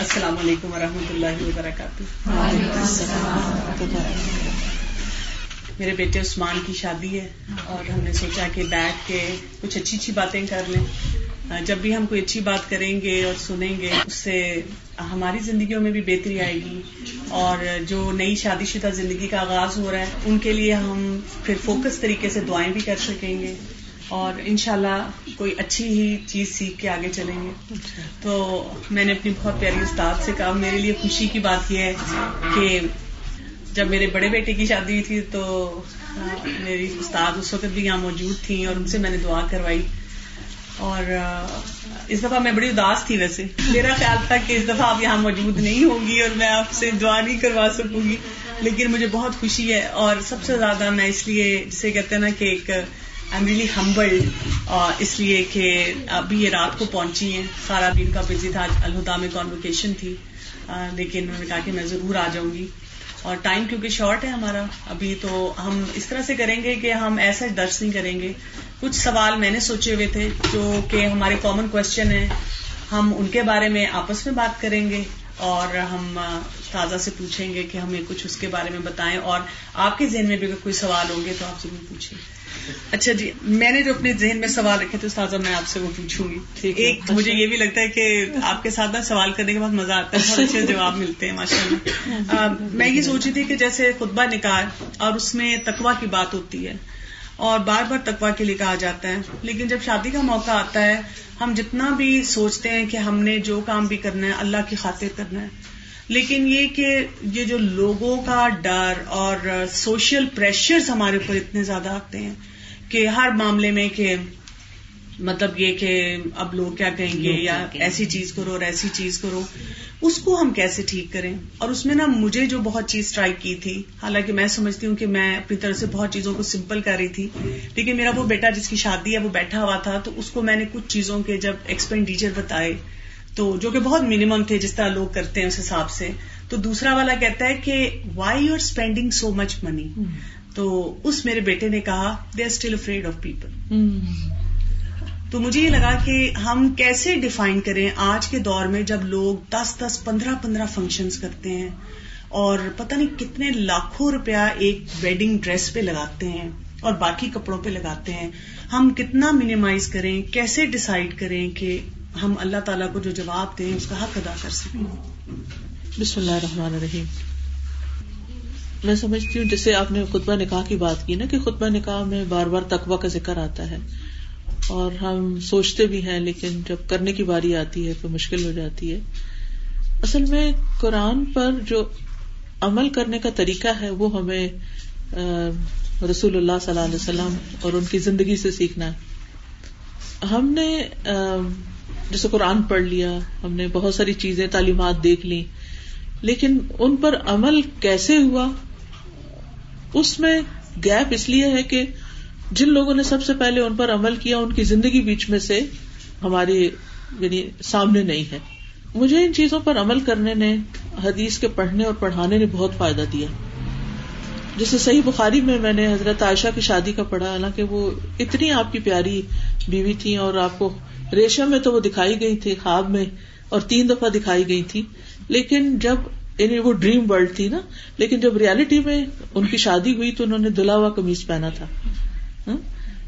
السلام علیکم ورحمۃ اللہ وبرکاتہ۔ میرے بیٹے عثمان کی شادی ہے اور ہم نے سوچا کہ بیٹھ کے کچھ اچھی اچھی باتیں کر لیں۔ جب بھی ہم کوئی اچھی بات کریں گے اور سنیں گے، اس سے ہماری زندگیوں میں بھی بہتری آئے گی۔ اور جو نئی شادی شدہ زندگی کا آغاز ہو رہا ہے، ان کے لیے ہم پھر فوکس طریقے سے دعائیں بھی کر سکیں گے۔ اور انشاءاللہ کوئی اچھی ہی چیز سیکھ کے آگے چلیں گے۔ تو میں نے اپنی بہت پیاری استاد سے کہا، میرے لیے خوشی کی بات یہ ہے کہ جب میرے بڑے بیٹے کی شادی ہوئی تھی تو میری استاد اس وقت بھی یہاں موجود تھیں اور ان سے میں نے دعا کروائی۔ اور اس دفعہ میں بڑی اداس تھی ویسے۔ میرا خیال تھا کہ اس دفعہ آپ یہاں موجود نہیں ہوں گی اور میں آپ سے دعا نہیں کروا سکوں گی، لیکن مجھے بہت خوشی ہے۔ اور سب سے زیادہ میں اس لیے جسے کہتے ہیں نا کہ ایک ایم ریلی ہمبلڈ اس لیے کہ ابھی یہ رات کو پہنچی ہیں۔ سارا دن کا بزی تھا، الہدا میں کانوکیشن تھی لیکن میں نے کہا کہ میں ضرور آ جاؤں گی۔ اور ٹائم کیونکہ شارٹ ہے ہمارا، ابھی تو ہم اس طرح سے کریں گے کہ ہم ایسا درس نہیں کریں گے۔ کچھ سوال میں نے سوچے ہوئے تھے جو کہ ہمارے کامن کوشچن ہیں۔ ہم ان کے بارے میں آپس میں بات کریں گے اور ہم تازہ سے پوچھیں گے کہ ہمیں کچھ اس کے بارے میں بتائیں۔ اور آپ کے ذہن میں بھی اگر کوئی سوال ہوں گے تو آپ ضرور پوچھیں۔ اچھا جی میں نے جو اپنے ذہن میں سوال رکھے تھے استاذہ میں آپ سے وہ پوچھوں گی۔ ایک مجھے یہ بھی لگتا ہے کہ آپ کے ساتھ سوال کرنے کے بعد مزہ آتا ہے بہت اچھے جواب ملتے ہیں ماشاء اللہ میں یہ سوچی تھی کہ جیسے خطبہ نکال اور اس میں تقوا کی بات ہوتی ہے اور بار بار تقوا کے لیے کہا جاتا ہے لیکن جب شادی کا موقع آتا ہے ہم جتنا بھی سوچتے ہیں کہ ہم نے جو کام بھی کرنا ہے اللہ کی خاطر کرنا ہے لیکن یہ کہ یہ جو لوگوں کا ڈر اور سوشل پریشرز ہمارے اوپر اتنے زیادہ آتے ہیں کہ ہر معاملے میں کہ مطلب یہ کہ اب لوگ کیا کہیں گے یا ایسی چیز کرو اور ایسی چیز کرو اس کو ہم کیسے ٹھیک کریں؟ اور اس میں نا مجھے جو بہت چیز اسٹرائک کی تھی حالانکہ میں سمجھتی ہوں کہ میں اپنی طرف سے بہت چیزوں کو سمپل کر رہی تھی لیکن میرا وہ بیٹا جس کی شادی ہے وہ بیٹھا ہوا تھا تو اس کو میں نے کچھ چیزوں کے جب ایکسپینڈیچر بتائے تو جو کہ بہت منیمم تھے جس طرح لوگ کرتے ہیں اس حساب سے تو دوسرا والا کہتا ہے کہ why you are spending so much money تو اس میرے بیٹے نے کہا they are still afraid of people تو مجھے یہ لگا کہ ہم کیسے ڈیفائن کریں آج کے دور میں جب لوگ دس دس پندرہ پندرہ فنکشنز کرتے ہیں اور پتہ نہیں کتنے لاکھوں روپیہ ایک ویڈنگ ڈریس پہ لگاتے ہیں اور باقی کپڑوں پہ لگاتے ہیں۔ ہم کتنا منیمائز کریں کیسے ڈسائڈ کریں کہ ہم اللہ تعالیٰ کو جو جواب دیں اس کا حق ادا کر سکیں۔ بسم اللہ الرحمن الرحیم۔ میں سمجھتی ہوں، جیسے آپ نے خطبہ نکاح کی بات کی نا، کہ خطبہ نکاح میں بار بار تقوا کا ذکر آتا ہے۔ اور ہم سوچتے بھی ہیں، لیکن جب کرنے کی باری آتی ہے تو مشکل ہو جاتی ہے۔ اصل میں قرآن پر جو عمل کرنے کا طریقہ ہے، وہ ہمیں رسول اللہ صلی اللہ علیہ وسلم اور ان کی زندگی سے سیکھنا ہے۔ ہم نے جیسے قرآن پڑھ لیا، ہم نے بہت ساری چیزیں، تعلیمات دیکھ لی لیکن ان پر عمل کیسے ہوا؟ اس میں گیپ اس لیے ہے کہ جن لوگوں نے سب سے پہلے ان پر عمل کیا، ان کی زندگی بیچ میں سے ہماری یعنی سامنے نہیں ہے۔ مجھے ان چیزوں پر عمل کرنے نے، حدیث کے پڑھنے اور پڑھانے نے بہت فائدہ دیا۔ جیسے صحیح بخاری میں میں نے حضرت عائشہ کی شادی کا پڑھا، حالانکہ وہ اتنی آپ کی پیاری بیوی تھی اور آپ کو ریشم میں تو وہ دکھائی گئی تھی، خواب میں، اور تین دفعہ دکھائی گئی تھی۔ لیکن جب یعنی وہ ڈریم ورلڈ تھی نا، لیکن جب ریالٹی میں ان کی شادی ہوئی تو انہوں نے دلا ہوا کمیز پہنا تھا۔ ہاں؟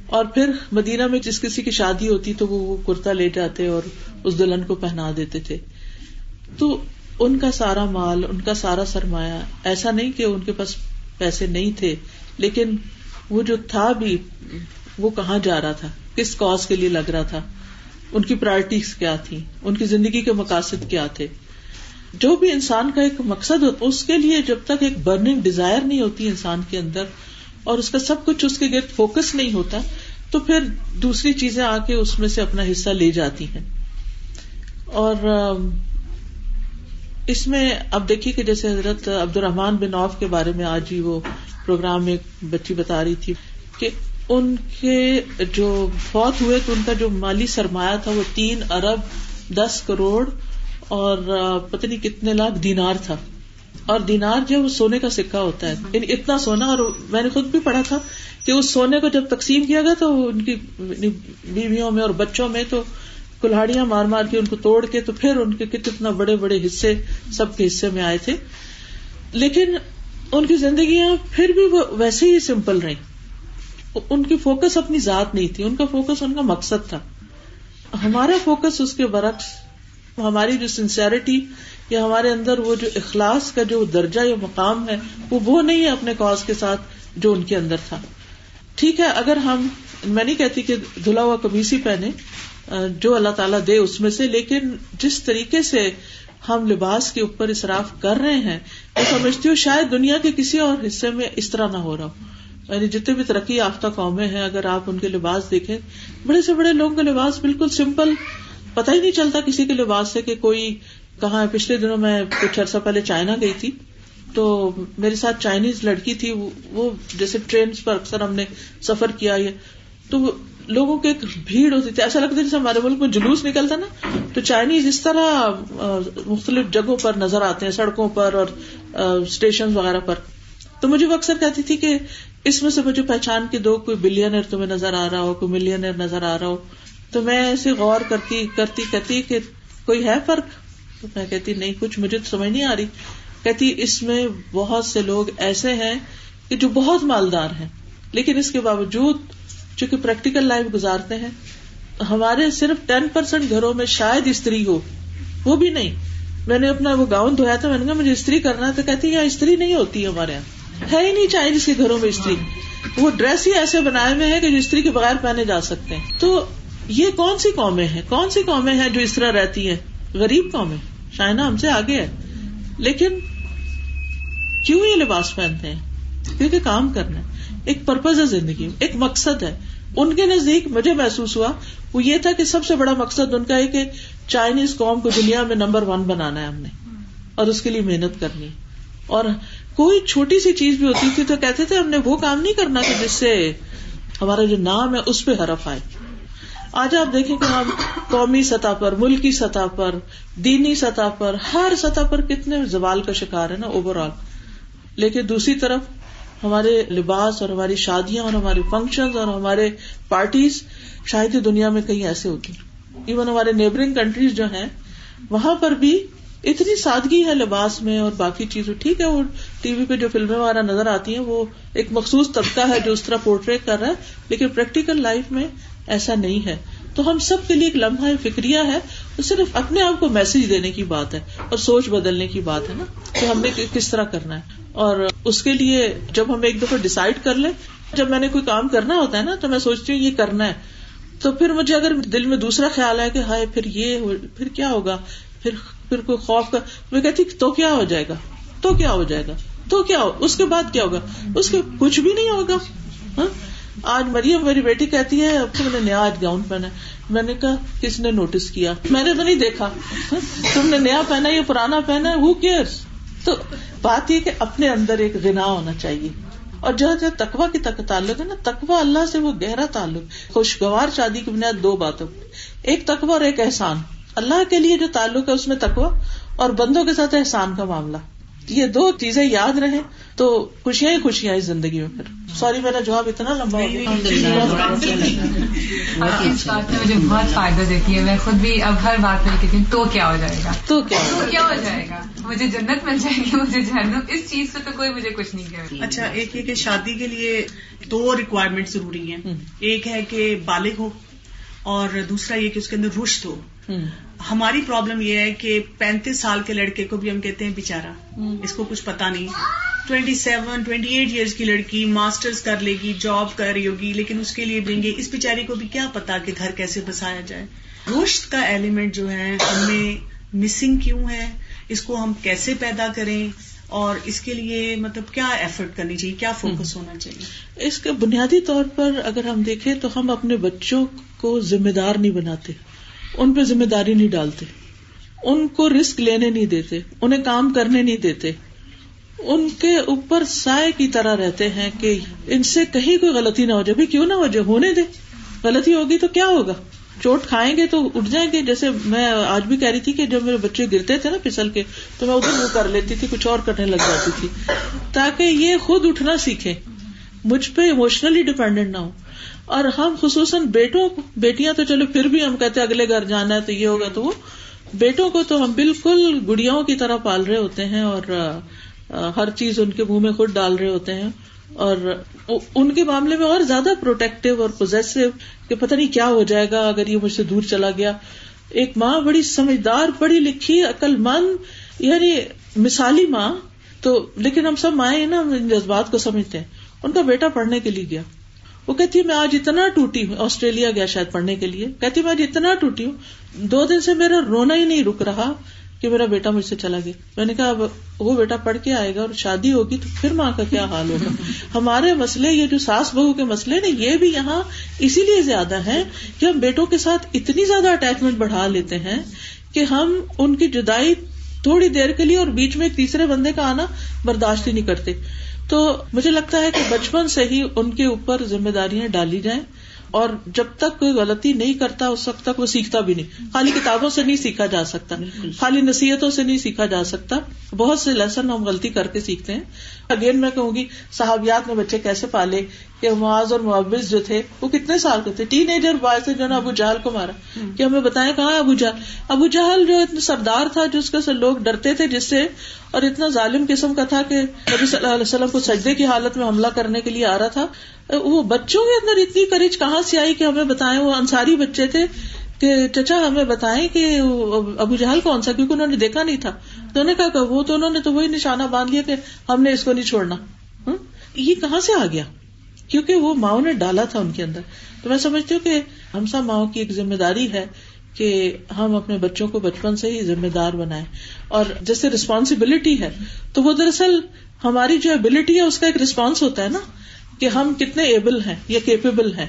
اور پھر مدینہ میں جس کسی کی شادی ہوتی تو وہ کرتا لے جاتے اور اس دلہن کو پہنا دیتے تھے۔ تو ان کا سارا مال، ان کا سارا سرمایہ، ایسا نہیں کہ ان کے پاس پیسے نہیں تھے، لیکن وہ جو تھا بھی، وہ کہاں جا رہا تھا؟ کس کاز کے لیے لگ رہا تھا؟ ان کی پرائرٹیز کیا تھی ان کی زندگی کے مقاصد کیا تھے؟ جو بھی انسان کا ایک مقصد ہوتا اس کے لیے جب تک ایک برننگ ڈیزائر نہیں ہوتی انسان کے اندر اور اس کا سب کچھ اس کے گرد فوکس نہیں ہوتا، تو پھر دوسری چیزیں آ کے اس میں سے اپنا حصہ لے جاتی ہیں۔ اور اس میں اب دیکھیے کہ جیسے حضرت عبد الرحمان بن اوف کے بارے میں آج ہی وہ پروگرام میں ایک بچی بتا رہی تھی کہ ان کے جو فوت ہوئے تو ان کا جو مالی سرمایہ تھا وہ تین ارب دس کروڑ اور پتہ نہیں کتنے لاکھ دینار تھا۔ اور دینار جو وہ سونے کا سکہ ہوتا ہے۔ یعنی اتنا سونا، اور میں نے خود بھی پڑھا تھا کہ اس سونے کو جب تقسیم کیا گیا تو ان کی یعنی بیویوں میں اور بچوں میں تو کلاڑیاں مار مار کے ان کو توڑ کے تو پھر ان کے کتنا بڑے بڑے حصے، سب کے حصے میں آئے تھے۔ لیکن ان کی زندگیاں پھر بھی وہ ویسے ہی سمپل رہی ان کی فوکس اپنی ذات نہیں تھی، ان کا فوکس ان کا مقصد تھا۔ ہمارا فوکس اس کے برعکس، ہماری جو سنسیرٹی یا ہمارے اندر وہ جو اخلاص کا جو درجہ یا مقام ہے، وہ وہ نہیں ہے اپنے کاز کے ساتھ جو ان کے اندر تھا۔ ٹھیک ہے، اگر ہم، میں نہیں کہتی کہ دھلا ہوا کمیسی پہنے جو اللہ تعالیٰ دے اس میں سے، لیکن جس طریقے سے ہم لباس کے اوپر اصراف کر رہے ہیں میں سمجھتی ہوں شاید دنیا کے کسی اور حصے میں اس طرح نہ ہو رہا ہو۔ یعنی جتنے بھی ترقی یافتہ قومیں ہیں، اگر آپ ان کے لباس دیکھیں، بڑے سے بڑے لوگوں کا لباس بالکل سمپل پتا ہی نہیں چلتا کسی کے لباس سے کہ کوئی کہاں پچھلے دنوں میں کچھ عرصہ پہلے چائنا گئی تھی، تو میرے ساتھ چائنیز لڑکی تھی، وہ جیسے ٹرین پر اکثر ہم نے سفر کیا تو لوگوں کی ایک بھیڑ ہوتی تھی۔ ایسا لگتا ہے جیسے ہمارے ملک میں جلوس نکلتا نا، تو چائنیز اس طرح مختلف جگہوں پر نظر آتے ہیں، سڑکوں پر اور اسٹیشن وغیرہ پر۔ تو مجھے وہ اکثر کہتی تھی کہ اس میں سے مجھے پہچان کے دو، کوئی بلینئر تمہیں نظر آ رہا ہو، کوئی ملینئر نظر آ رہا ہو، تو میں ایسے غور کرتی کرتی، کہتی کہ کوئی ہے فرق؟ تو میں کہتی، نہیں، کچھ مجھے تو سمجھ نہیں آ رہی۔ کہتی، اس میں بہت سے لوگ ایسے ہیں کہ جو بہت مالدار ہیں، لیکن اس کے باوجود چونکہ پریکٹیکل لائف گزارتے ہیں، ہمارے صرف ٹین پرسینٹ گھروں میں شاید استری ہو، وہ بھی نہیں۔ میں نے اپنا وہ گاؤن دھویا تھا، میں نے کہا، مجھے استری کرنا ہے۔ تو کہتی، یہاں استری نہیں ہوتی ہمارے یہاں۔ ہے ہی نہیں چاہے جس کے گھروں میں استری۔ وہ ڈریس ہی ایسے بنائے ہوئے ہیں کہ جو استری کے بغیر پہنے جا سکتے ہیں۔ تو یہ کون سی قومیں ہیں؟ کون سی قومیں ہیں جو اس طرح رہتی ہیں؟ غریب قومیں۔ شائنا ہم سے آگے ہے۔ لیکن کیوں یہ لباس پہنتے ہیں؟ کیونکہ کام کرنا ہے۔ ایک پرپز ہے زندگی میں، ایک مقصد ہے۔ ان کے نزدیک مجھے محسوس ہوا، وہ یہ تھا کہ سب سے بڑا مقصد ان کا ہے کہ چائنیز قوم کو دنیا میں نمبر ون بنانا ہے ہم نے۔ اور اس کے لیے محنت کرنی۔ اور کوئی چھوٹی سی چیز بھی ہوتی تھی تو کہتے تھے ہم نے وہ کام نہیں کرنا کہ جس سے ہمارا جو نام ہے اس پہ حرف آئے۔ آج آپ دیکھیں کہ ہم قومی سطح پر، ملکی سطح پر، دینی سطح پر، ہر سطح پر کتنے زوال کا شکار ہے نا اوور آل لیکن دوسری طرف ہمارے لباس اور ہماری شادیاں اور ہمارے فنکشن اور ہمارے پارٹیز شاید ہی دنیا میں کہیں ایسے ہوتی۔ ایون ہمارے نیبرنگ کنٹریز جو ہیں، وہاں پر بھی اتنی سادگی ہے لباس میں اور باقی چیزیں ٹھیک ہے وہ ٹی وی پہ جو فلمیں وغیرہ نظر آتی ہیں، وہ ایک مخصوص طبقہ ہے جو اس طرح پورٹریٹ کر رہا ہے، لیکن پریکٹیکل لائف میں ایسا نہیں ہے۔ تو ہم سب کے لیے ایک لمحہ فکریہ ہے تو صرف اپنے آپ کو میسج دینے کی بات ہے اور سوچ بدلنے کی بات ہے نا، کہ ہم نے کس طرح کرنا ہے۔ اور اس کے لیے جب ہم ایک دفعہ ڈسائڈ کر لیں، جب میں نے کوئی کام کرنا ہوتا ہے نا، تو میں سوچتی ہوں یہ کرنا ہے۔ تو پھر مجھے اگر دل میں دوسرا خیال ہے کہ ہائے، پھر یہ پھر کیا ہوگا؟ پھر پھر کوئی خوف کا میں کہتی تو کیا ہو جائے گا؟ تو کیا ہو جائے گا؟ تو کیا ہو اس کے بعد کیا ہوگا؟ اس کے کچھ بھی نہیں ہوگا۔ ہاں؟ آج مریم میری بیٹی کہتی ہے اب میں نے نیا آج گاؤن پہنا میں نے کہا، کس نے نوٹس کیا؟ میں نے تو نہیں دیکھا۔ ہاں؟ تم نے نیا پہنا یا پرانا پہنا ہے؟ ہو کیئر تو بات یہ کہ اپنے اندر ایک گنا ہونا چاہیے۔ اور جہاں جہاں تقوا کی تک تعلق ہے نا تقوا اللہ سے وہ گہرا تعلق۔ خوشگوار شادی کی بنیاد دو باتوں۔ ایک تقوا اور ایک احسان۔ اللہ کے لیے جو تعلق ہے اس میں تقوا اور بندوں کے ساتھ احسان کا معاملہ۔ یہ دو چیزیں یاد رہے تو خوشیاں ہی خوشیاں اس زندگی میں پھر۔ سوری میرا جواب اتنا لمبا ہو گیا۔ مجھے بہت فائدہ دیتی ہے۔ میں خود بھی اب ہر بات میں کہتی ہوں تو کیا ہو جائے گا؟ تو کیا ہو جائے گا؟ مجھے جنت مل جائے گی مجھے جہنم۔ اس چیز سے تو کوئی مجھے کچھ نہیں کہہ اچھا ایک ہے کہ شادی کے لیے دو ریکوائرمنٹ ضروری ہیں۔ ایک ہے کہ بالغ ہو اور دوسرا یہ کہ اس کے اندر رشت ہو۔ ہماری پرابلم یہ ہے کہ پینتیس سال کے لڑکے کو بھی ہم کہتے ہیں بےچارا اس کو کچھ پتا نہیں۔ Twenty seven twenty eight years کی لڑکی ماسٹرز کر لے گی جاب کر رہی ہوگی لیکن اس کے لیے دیں گے اس بیچاری کو بھی کیا پتا کہ گھر کیسے بسایا جائے۔ روشت کا ایلیمنٹ جو ہے ہمیں مسنگ کیوں ہے؟ اس کو ہم کیسے پیدا کریں؟ اور اس کے لیے مطلب کیا ایفرٹ کرنی چاہیے؟ کیا فوکس ہونا چاہیے؟ اس کے بنیادی طور پر اگر ہم دیکھیں تو ہم اپنے بچوں کو ذمہ دار نہیں بناتے۔ ان پہ ذمہ داری نہیں ڈالتے۔ ان کو رسک لینے نہیں دیتے، انہیں کام کرنے نہیں دیتے۔ ان کے اوپر سائے کی طرح رہتے ہیں کہ ان سے کہیں کوئی غلطی نہ ہو جائے۔ کیوں نہ ہو جائے؟ ہونے دے۔ غلطی ہوگی تو کیا ہوگا؟ چوٹ کھائیں گے تو اٹھ جائیں گے۔ جیسے میں آج بھی کہہ رہی تھی کہ جب میرے بچے گرتے تھے نا پھسل کے، تو میں ادھر وہ کر لیتی تھی، کچھ اور کرنے لگ جاتی تھی۔ تاکہ یہ خود اٹھنا سیکھے مجھ پہ اموشنلی ڈپینڈنٹ نہ ہو۔ اور ہم خصوصاً بیٹوں بیٹیاں تو چلو پھر بھی ہم کہتے اگلے گھر جانا ہے تو یہ ہوگا تو وہ۔ بیٹوں کو تو ہم بالکل گڑیاں کی طرح پال رہے ہوتے ہیں اور ہر چیز ان کے منہ میں خود ڈال رہے ہوتے ہیں۔ اور ان کے معاملے میں اور زیادہ پروٹیکٹو اور پوزیسو کہ پتہ نہیں کیا ہو جائے گا اگر یہ مجھ سے دور چلا گیا۔ ایک ماں بڑی سمجھدار، پڑھی لکھی عقل مند یعنی مثالی ماں۔ تو لیکن ہم سب مائیں نا، ہم ان جذبات کو سمجھتے ہیں۔ ان کا بیٹا پڑھنے کے لیے گیا۔ وہ کہتی ہے، میں آج اتنا ٹوٹی ہوں، آسٹریلیا گیا شاید پڑھنے کے لیے۔ کہتی میں آج اتنا ٹوٹی ہوں، دو دن سے میرا رونا ہی نہیں رک رہا کہ میرا بیٹا مجھ سے چلا گیا۔ میں نے کہا، اب وہ بیٹا پڑھ کے آئے گا اور شادی ہوگی تو پھر ماں کا کیا حال ہوگا؟ ہمارے مسئلے، یہ جو ساس بہو کے مسئلے نا یہ بھی یہاں اسی لیے زیادہ ہے کہ ہم بیٹوں کے ساتھ اتنی زیادہ اٹیچمنٹ بڑھا لیتے ہیں کہ ہم ان کی جدائی تھوڑی دیر کے لیے اور بیچ میں ایک تیسرے بندے کا آنا برداشت ہی نہیں کرتے۔ تو مجھے لگتا ہے کہ بچپن سے ہی ان کے اوپر ذمہ داریاں ڈالی جائیں اور جب تک کوئی غلطی نہیں کرتا اس وقت تک وہ سیکھتا بھی نہیں۔ خالی کتابوں سے نہیں سیکھا جا سکتا۔ خالی نصیحتوں سے نہیں سیکھا جا سکتا۔ بہت سے لیسن ہم غلطی کر کے سیکھتے ہیں۔ اگین میں کہوں گی صحابیات میں بچے کیسے پالے؟ کہ معاذ اور معاوض جو تھے وہ کتنے سال کے تھے؟ ٹین ایجر بوائے تھے جو نا ابو جہل کو مارا۔ کہ ہمیں بتائیں کہاں ابو جہل؟ ابو جہل جو سردار تھا جس کے سے لوگ ڈرتے تھے جس سے اور اتنا ظالم قسم کا تھا کہ نبی صلی اللہ علیہ وسلم کو سجدے کی حالت میں حملہ کرنے کے لیے آ رہا تھا۔ وہ بچوں کے اندر اتنی کریج کہاں سے آئی کہ ہمیں بتائیں؟ وہ انصاری بچے تھے کہ چچا ہمیں بتائیں کہ ابو جہل کون سا؟ کیونکہ انہوں نے دیکھا نہیں تھا۔ تو انہوں نے کہا کہ وہ تو انہوں نے تو وہی نشانہ باندھ لیا کہ ہم نے اس کو نہیں چھوڑنا۔ یہ کہاں سے آ گیا؟ کیونکہ وہ ماؤں نے ڈالا تھا ان کے اندر۔ تو میں سمجھتی ہوں کہ ہم سب ماؤں کی ایک ذمہ داری ہے کہ ہم اپنے بچوں کو بچپن سے ہی ذمہ دار بنائیں۔ اور جیسے ریسپانسبلٹی ہے، تو وہ دراصل ہماری جو ابلٹی ہے، اس کا ایک ریسپانس ہوتا ہے نا کہ ہم کتنے ایبل ہیں یا کیپیبل ہیں۔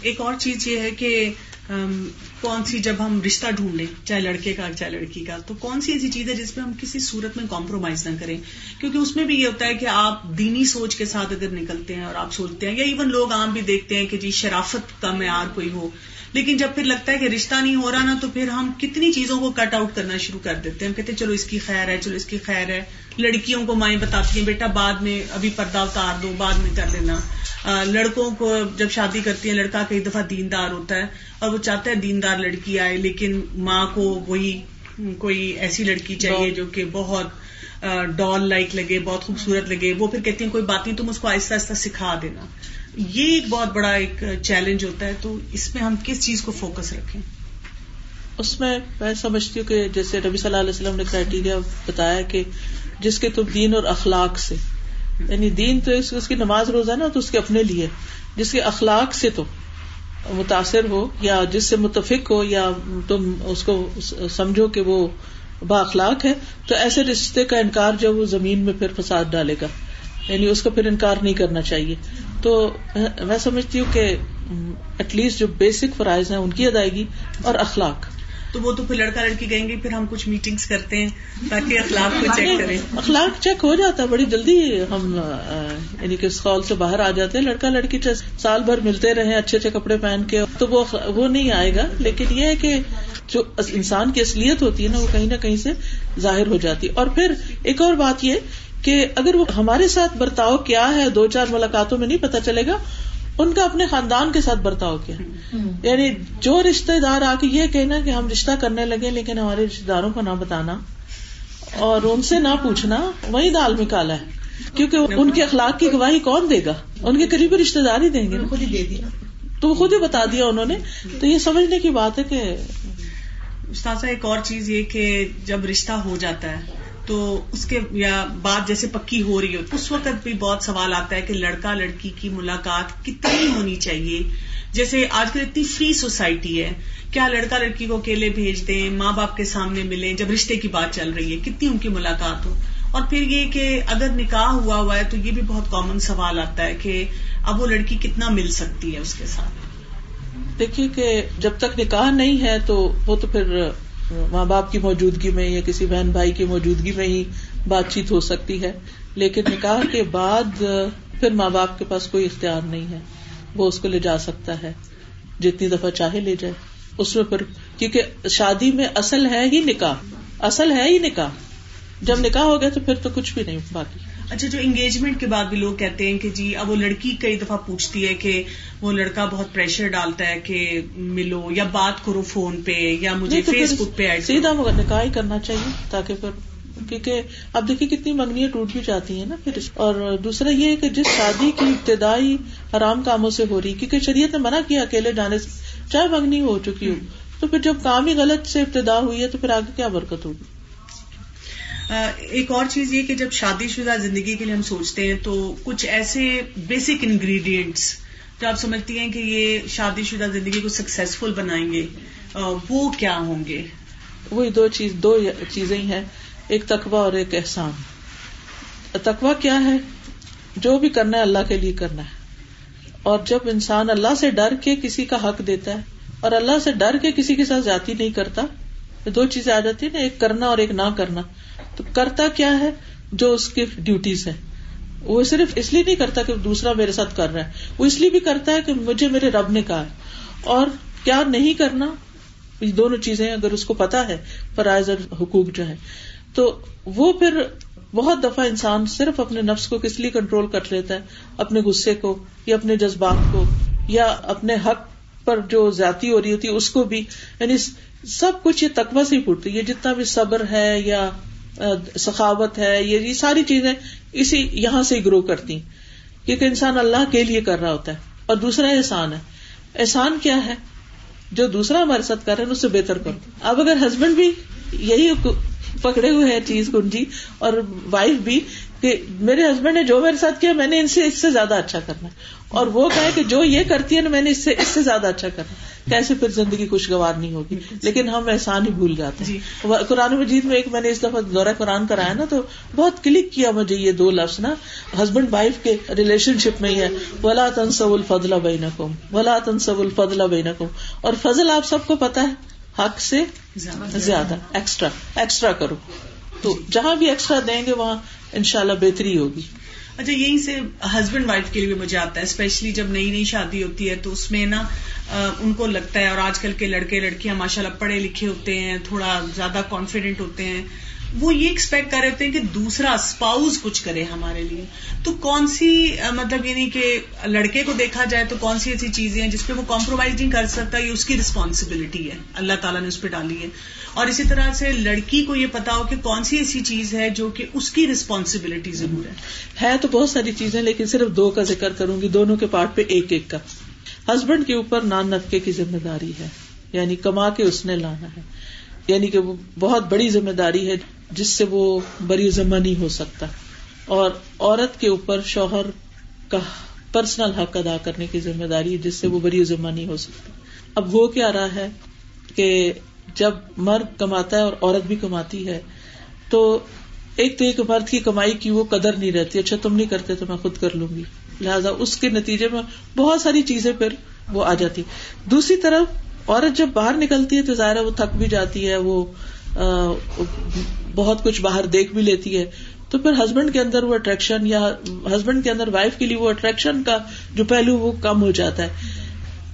ایک اور چیز یہ ہے کہ کون سی جب ہم رشتہ ڈھونڈ لیں، چاہے لڑکے کا، چاہے لڑکی کا، تو کون سی ایسی چیز ہے جس میں ہم کسی صورت میں کمپرومائز نہ کریں؟ کیونکہ اس میں بھی یہ ہوتا ہے کہ آپ دینی سوچ کے ساتھ اگر نکلتے ہیں اور آپ سوچتے ہیں، یا ایون لوگ عام بھی دیکھتے ہیں کہ جی شرافت کا معیار کوئی ہو، لیکن جب پھر لگتا ہے کہ رشتہ نہیں ہو رہا نا، تو پھر ہم کتنی چیزوں کو کٹ آؤٹ کرنا شروع کر دیتے ہیں۔ ہم کہتے ہیں، چلو اس کی خیر ہے، چلو اس کی خیر ہے۔ لڑکیوں کو مائیں بتاتی ہیں بیٹا بعد میں ابھی پردہ اتار دو بعد میں کر لینا۔ لڑکوں کو جب شادی کرتی ہیں لڑکا کئی دفعہ دیندار ہوتا ہے اور وہ چاہتا ہے دیندار لڑکی آئے لیکن ماں کو وہی کوئی ایسی لڑکی چاہیے جو کہ بہت ڈال لائک لگے بہت خوبصورت لگے۔ وہ پھر کہتی ہیں کوئی بات نہیں تم اس کو آہستہ آہستہ سکھا دینا۔ یہ ایک بہت بڑا ایک چیلنج ہوتا ہے۔ تو اس میں ہم کس چیز کو فوکس رکھیں؟ اس میں میں سمجھتی ہوں کہ جیسے نبی صلی اللہ علیہ وسلم نے کرائٹیریا بتایا کہ جس کے تم دین اور اخلاق سے یعنی دین تو اس کی نماز روزہ نا، تو اس کے اپنے لیے۔ جس کے اخلاق سے تو متاثر ہو، یا جس سے متفق ہو، یا تم اس کو سمجھو کہ وہ با اخلاق ہے، تو ایسے رشتے کا انکار جو وہ زمین میں پھر فساد ڈالے گا۔ یعنی اس کا پھر انکار نہیں کرنا چاہیے۔ تو میں سمجھتی ہوں کہ ایٹ لیسٹ جو بیسک فرائض ہیں، ان کی ادائیگی اور اخلاق۔ تو وہ تو پھر لڑکا لڑکی گئیں گے پھر ہم کچھ میٹنگس کرتے ہیں تاکہ اخلاق کو چیک کریں۔ اخلاق چیک ہو جاتا ہے بڑی جلدی ہم یعنی کہ اسکول سے باہر آ جاتے ہیں لڑکا لڑکی سال بھر ملتے رہے اچھے اچھے کپڑے پہن کے تو وہ وہ نہیں آئے گا۔ لیکن یہ ہے کہ جو انسان کی اصلیت ہوتی ہے نا وہ کہیں نہ کہیں سے ظاہر ہو جاتی۔ اور پھر ایک اور بات یہ کہ اگر وہ ہمارے ساتھ برتاؤ کیا ہے دو چار ملاقاتوں میں نہیں پتا چلے گا ان کا اپنے خاندان کے ساتھ برتاؤ کیا۔ یعنی جو رشتے دار آ کے یہ کہنا کہ ہم رشتہ کرنے لگے لیکن ہمارے رشتے داروں کو نہ بتانا اور ان سے نہ پوچھنا وہی دال میں کالا ہے۔ کیونکہ ان کے اخلاق کی گواہی کون دے گا؟ ان کے قریبی رشتے دار ہی دیں گے۔ خود ہی دے دیا۔ تو وہ خود ہی بتا دیا انہوں نے۔ تو یہ سمجھنے کی بات ہے کہ استاذہ ایک اور چیز یہ کہ جب رشتہ ہو جاتا ہے تو اس کے یا بات جیسے پکی ہو رہی ہو اس وقت بھی بہت سوال آتا ہے کہ لڑکا لڑکی کی ملاقات کتنی ہونی چاہیے؟ جیسے آج کل اتنی فری سوسائٹی ہے، کیا لڑکا لڑکی کو اکیلے بھیج دیں، ماں باپ کے سامنے ملیں جب رشتے کی بات چل رہی ہے؟ کتنی ان کی ملاقات ہو؟ اور پھر یہ کہ اگر نکاح ہوا ہوا ہے تو یہ بھی بہت کامن سوال آتا ہے کہ اب وہ لڑکی کتنا مل سکتی ہے اس کے ساتھ؟ دیکھیے کہ جب تک نکاح نہیں ہے تو وہ تو پھر ماں باپ کی موجودگی میں یا کسی بہن بھائی کی موجودگی میں ہی بات چیت ہو سکتی ہے۔ لیکن نکاح کے بعد پھر ماں باپ کے پاس کوئی اختیار نہیں ہے۔ وہ اس کو لے جا سکتا ہے۔ جتنی دفعہ چاہے لے جائے۔ اس میں پھر کیونکہ شادی میں اصل ہے ہی نکاح۔ اصل ہے ہی نکاح۔ جب نکاح ہو گیا تو پھر تو کچھ بھی نہیں باقی۔ اچھا جو انگیجمنٹ کے بعد بھی لوگ کہتے ہیں کہ جی اب وہ لڑکی کئی دفعہ پوچھتی ہے کہ وہ لڑکا بہت پریشر ڈالتا ہے کہ ملو یا بات کرو فون پہ یا مجھے فیس بک پہ ایڈ سیدھا نکاح ہی کرنا چاہیے تاکہ پھر کیونکہ اب دیکھیے کتنی منگنیاں ٹوٹ بھی جاتی ہیں نا پھر۔ اور دوسرا یہ کہ جس شادی کی ابتدائی حرام کاموں سے ہو رہی کیونکہ شریعت نے منع کیا اکیلے جانے سے چاہے منگنی ہو چکی ہو تو پھر جب کام ہی غلط سے ابتدا ہوئی ہے تو پھر آگے کیا برکت ہوگی؟ ایک اور چیز یہ کہ جب شادی شدہ زندگی کے لیے ہم سوچتے ہیں تو کچھ ایسے بیسک انگریڈینٹس جو آپ سمجھتی ہیں کہ یہ شادی شدہ زندگی کو سکسیزفل بنائیں گے وہ کیا ہوں گے؟ وہی دو چیز، دو چیزیں ہیں، ایک تقوا اور ایک احسان۔ تقوا کیا ہے؟ جو بھی کرنا ہے اللہ کے لیے کرنا ہے۔ اور جب انسان اللہ سے ڈر کے کسی کا حق دیتا ہے اور اللہ سے ڈر کے کسی کے ساتھ جاتی نہیں کرتا دو چیزیں آ جاتی نا ایک کرنا اور ایک نہ کرنا۔ تو کرتا کیا ہے؟ جو اس کی ڈیوٹیز ہے وہ صرف اس لیے نہیں کرتا کہ دوسرا میرے ساتھ کر رہا ہے۔ وہ اس لیے بھی کرتا ہے کہ مجھے میرے رب نے کہا ہے۔ اور کیا نہیں کرنا؟ یہ دونوں چیزیں اگر اس کو پتا ہے، فرائض اور حقوق جو ہے تو وہ پھر بہت دفعہ انسان صرف اپنے نفس کو کس لیے کنٹرول کر لیتا ہے؟ اپنے غصے کو یا اپنے جذبات کو یا اپنے حق پر جو زیادتی ہو رہی ہوتی ہے، اس کو بھی۔ یعنی سب کچھ یہ تقوی سے ہی پھوٹتی یہ جتنا بھی صبر ہے یا سخاوت ہے، یہ ساری چیزیں اسی یہاں سے گرو کرتی کیونکہ انسان اللہ کے لیے کر رہا ہوتا ہے اور دوسرا احسان ہے۔ احسان کیا ہے؟ جو دوسرا ہمارے ساتھ کر رہے ہیں اس سے بہتر کرو۔ اب اگر ہسبینڈ بھی یہی پکڑے ہوئے ہیں چیز کنجی اور وائف بھی کہ میرے ہسبینڈ نے جو میرے ساتھ کیا میں نے ان سے اس سے زیادہ اچھا کرنا ہے۔ اور وہ کہے کہ جو یہ کرتی ہے نا میں نے اس سے اس سے زیادہ اچھا کرنا کیسے پھر زندگی خوشگوار نہیں ہوگی؟ لیکن ہم احسان ہی بھول جاتے ہیں۔ جی۔ قرآن مجید میں ایک میں نے اس دفعہ دورہ قرآن کرایا نا تو بہت کلک کیا مجھے یہ دو لفظ نا۔ ہسبینڈ وائف کے ریلیشن شپ میں ہی ہے۔ ولا تنسب الفضل بین کم ولا تنسب الفضل بین کم اور فضل آپ سب کو پتا ہے حق سے زیادہ۔ ایکسٹرا ایکسٹرا کرو۔ تو جہاں بھی ایکسٹرا دیں گے وہاں ان شاء اللہ بہتری ہوگی۔ اچھا یہیں سے ہسبینڈ وائف کے لیے بھی مجھے آتا ہے اسپیشلی جب نئی نئی شادی ہوتی ہے تو اس میں نا ان کو لگتا ہے، اور آج کل کے لڑکے لڑکیاں ماشاء اللہ پڑھے لکھے ہوتے ہیں، تھوڑا زیادہ کانفیڈنٹ ہوتے ہیں۔ وہ یہ ایکسپیکٹ کر رہے تھے کہ دوسرا اسپاؤز کچھ کرے ہمارے لیے۔ تو کون سی مطلب یعنی کہ لڑکے کو دیکھا جائے تو کون سی ایسی چیزیں ہیں جس پہ وہ کمپرومائز نہیں کر سکتا، یہ اس کی رسپانسبلٹی ہے۔ اللہ تعالیٰ نے اس پہ ڈالی ہے۔ اور اسی طرح سے لڑکی کو یہ پتا ہو کہ کون سی ایسی چیز ہے جو کہ اس کی ریسپانسبلٹی ضرور ہے۔ ہے تو بہت ساری چیزیں، لیکن صرف دو کا ذکر کروں گی، دونوں کے پارٹ پہ ایک ایک کا۔ ہسبینڈ کے اوپر نان نفکے کی ذمہ داری ہے یعنی کما کے اس نے لانا ہے۔ یعنی کہ وہ بہت بڑی ذمہ داری ہے۔ جس سے وہ بری ذمہ نہیں ہو سکتا۔ اور عورت کے اوپر شوہر کا پرسنل حق ادا کرنے کی ذمہ داری ہے جس سے وہ بری ذمہ نہیں ہو سکتا۔ اب وہ کیا رہا ہے کہ جب مرد کماتا ہے اور عورت بھی کماتی ہے، تو ایک تو ایک مرد کی کمائی کی وہ قدر نہیں رہتی اچھا تم نہیں کرتے تو میں خود کر لوں گی۔ لہٰذا اس کے نتیجے میں بہت ساری چیزیں پھر وہ آ جاتی۔ دوسری طرف عورت جب باہر نکلتی ہے تو ظاہر وہ تھک بھی جاتی ہے، وہ بہت کچھ باہر دیکھ بھی لیتی ہے، تو پھر ہسبینڈ کے اندر وہ اٹریکشن یا ہسبینڈ کے اندر وائف کے لیے وہ اٹریکشن کا جو پہلو وہ کم ہو جاتا ہے۔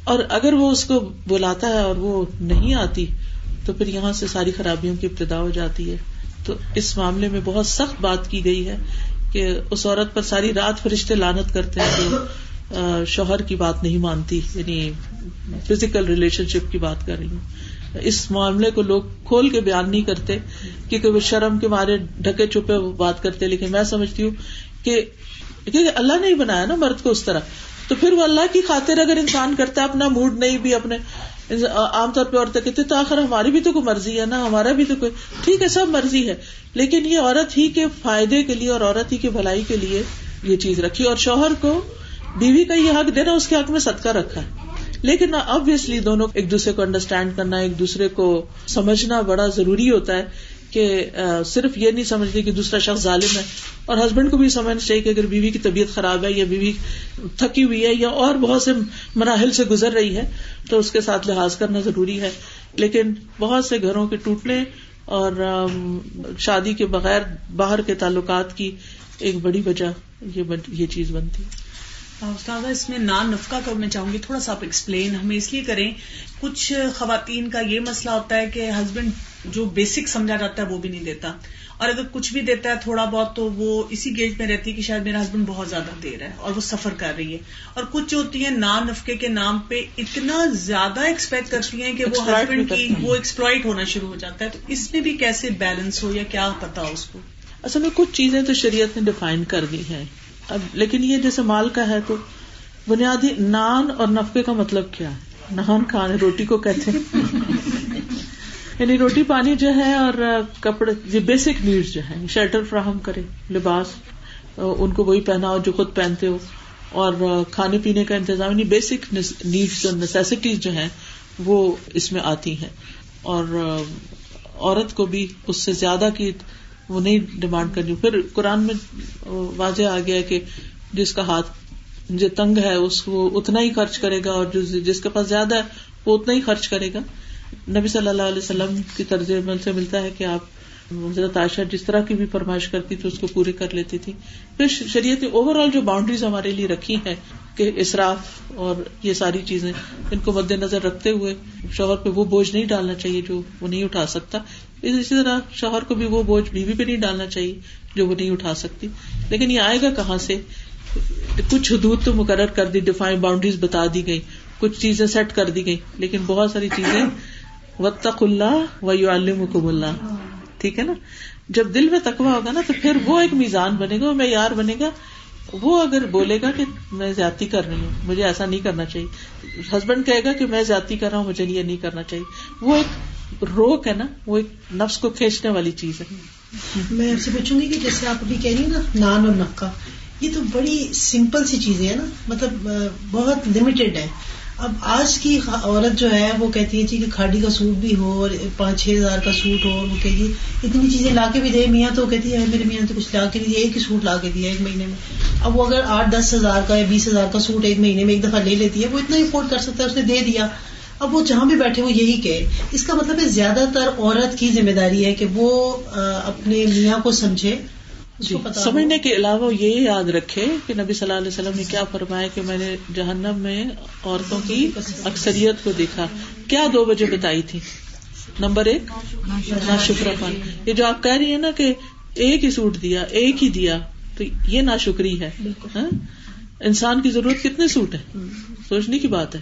اور اگر وہ اس کو بلاتا ہے اور وہ نہیں آتی، تو پھر یہاں سے ساری خرابیوں کی ابتدا ہو جاتی ہے۔ تو اس معاملے میں بہت سخت بات کی گئی ہے کہ اس عورت پر ساری رات فرشتے لانت کرتے ہیں جو شوہر کی بات نہیں مانتی یعنی فزیکل ریلیشن شپ کی بات کر رہی ہوں۔ اس معاملے کو لوگ کھول کے بیان نہیں کرتے، کیونکہ وہ شرم کے مارے ڈھکے چھپے بات کرتے، لیکن میں سمجھتی ہوں کہ کیونکہ اللہ نے ہی بنایا نا مرد کو اس طرح۔ تو پھر وہ اللہ کی خاطر اگر انسان کرتا ہے، اپنا موڈ نہیں بھی، اپنے عام طور پہ عورتیں کہتے تو آخر ہماری بھی تو کوئی مرضی ہے نا، ہمارا بھی تو کوئی۔ ٹھیک ہے، سب مرضی ہے، لیکن یہ عورت ہی کے فائدے کے لیے اور عورت ہی کی بھلائی کے لیے یہ چیز رکھی۔ اور شوہر کو بیوی کا یہ حق دینا، اس کے حق میں صدقہ رکھا۔ ہے لیکن ابویسلی دونوں ایک دوسرے کو انڈرسٹینڈ کرنا، ایک دوسرے کو سمجھنا بڑا ضروری ہوتا ہے کہ صرف یہ نہیں سمجھتے کہ دوسرا شخص ظالم ہے۔ اور ہسبینڈ کو بھی سمجھنا چاہیے کہ اگر بیوی کی طبیعت خراب ہے یا بیوی تھکی ہوئی ہے یا اور بہت سے مراحل سے گزر رہی ہے، تو اس کے ساتھ لحاظ کرنا ضروری ہے۔ لیکن بہت سے گھروں کے ٹوٹنے اور شادی کے بغیر باہر کے تعلقات کی ایک بڑی وجہ یہ چیز بنتی۔ ہے استاد اس میں نان نفقہ کا میں چاہوں گی تھوڑا سا آپ ایکسپلین ہمیں اس لیے کریں کچھ خواتین کا یہ مسئلہ ہوتا ہے کہ ہسبینڈ جو بیسک سمجھا جاتا ہے وہ بھی نہیں دیتا۔ اور اگر کچھ بھی دیتا ہے تھوڑا بہت تو وہ اسی گیج میں رہتی ہے کہ شاید میرا ہسبینڈ بہت زیادہ دے رہا ہے اور وہ سفر کر رہی ہے۔ اور کچھ ہوتی ہیں نان نفقے کے نام پہ اتنا زیادہ ایکسپیکٹ کرتی ہیں کہ وہ ہسبینڈ کی وہ ایکسپلائٹ ہونا شروع ہو جاتا ہے۔ تو اس میں بھی کیسے بیلنس ہو یا کیا پتا ہو اس کو؟ اصل میں کچھ چیزیں تو شریعت نے ڈیفائن کر دی ہیں۔ اب لیکن یہ جیسے مال کا ہے تو بنیادی نان اور نفقے کا مطلب کیا ہے؟ نان کھانے، روٹی کو کہتے ہیں۔ یعنی روٹی پانی جو ہے اور کپڑے، یہ بیسک نیڈس جو ہے شیلٹر فراہم کرے، لباس، ان کو وہی پہنا ہو جو خود پہنتے ہو۔ اور کھانے پینے کا انتظام یعنی بیسک نیڈس جو نیسیسٹیز جو ہیں، وہ اس میں آتی ہیں۔ اور عورت کو بھی اس سے زیادہ کی وہ نہیں ڈیمانڈ کرنی پھر قرآن میں واضح آ گیا کہ جس کا ہاتھ جو تنگ ہے، اس کو اتنا ہی خرچ کرے گا اور جس کے پاس زیادہ ہے، وہ اتنا ہی خرچ کرے گا۔ نبی صلی اللہ علیہ وسلم کی طرز عمل سے ملتا ہے کہ آپ حضرت عائشہ جس طرح کی بھی فرمائش کرتی تھی، اس کو پوری کر لیتی تھی۔ پھر شریعت اوور آل جو باؤنڈریز ہمارے لیے رکھی ہیں کہ اصراف اور یہ ساری چیزیں، ان کو مد نظر رکھتے ہوئے شوہر پہ وہ بوجھ نہیں ڈالنا چاہیے جو وہ نہیں اٹھا سکتا۔ اسی طرح شوہر کو بھی وہ بوجھ بیوی پہ نہیں ڈالنا چاہیے جو وہ نہیں اٹھا سکتی۔ لیکن یہ آئے گا کہاں سے؟ کچھ حدود تو مقرر کر دی ڈیفائن باؤنڈریز بتا دی گئی، کچھ چیزیں سیٹ کر دی گئی، لیکن بہت ساری چیزیں۔ وطق اللہ و یو اللہ ٹھیک ہے نا؟ جب دل میں تقوا ہوگا نا، تو پھر وہ ایک میزان بنے گا، وہ معیار بنے گا۔ وہ اگر بولے گا کہ میں زیادتی کر رہی ہوں، مجھے ایسا نہیں کرنا چاہیے۔ ہسبینڈ کہے گا کہ میں زیادتی کر رہا ہوں، مجھے یہ نہیں کرنا چاہیے۔ وہ ایک روک ہے نا، وہ ایک نفس کو کھینچنے والی چیز ہے۔ میں آپ سے پوچھوں گی کہ جیسے آپ ابھی کہہ رہی نا، نان اور نکا یہ تو بڑی سمپل سی چیزیں ہیں نا مطلب بہت لمیٹڈ ہے اب آج کی عورت جو ہے، وہ کہتی ہے جی کہ کھاڑی کا سوٹ بھی ہو، اور پانچ چھ ہزار کا سوٹ ہو، وہ کہ اتنی چیزیں لا کے بھی دے۔ میاں تو کہتی ہے، میرے میاں تو کچھ لا کے نہیں دیا ایک ہی سوٹ لا کے دیا ایک مہینے میں۔ اب وہ اگر آٹھ دس ہزار کا یا بیس ہزار کا سوٹ ایک مہینے میں ایک دفعہ لے لیتی ہے، وہ اتنا افورڈ کر سکتا ہے، اس نے دے دیا۔ اب وہ جہاں بھی بیٹھے وہ یہی کہ اس کا مطلب ہے زیادہ تر عورت کی ذمہ داری ہے کہ وہ اپنے میاں کو سمجھے جی سمجھنے کے علاوہ یہ یاد رکھے کہ نبی صلی اللہ علیہ وسلم نے کیا فرمایا کہ میں نے جہنم میں عورتوں کی اکثریت کو دیکھا۔ کیا دو بجے بتائی تھی؟ نمبر ایک نا شکر پان یہ جو آپ کہہ رہی ہیں نا کہ ایک ہی سوٹ دیا ایک ہی دیا تو یہ نا شکری ہے۔ ہاں؟ انسان کی ضرورت کتنے سوٹ ہے سوچنے کی بات ہے۔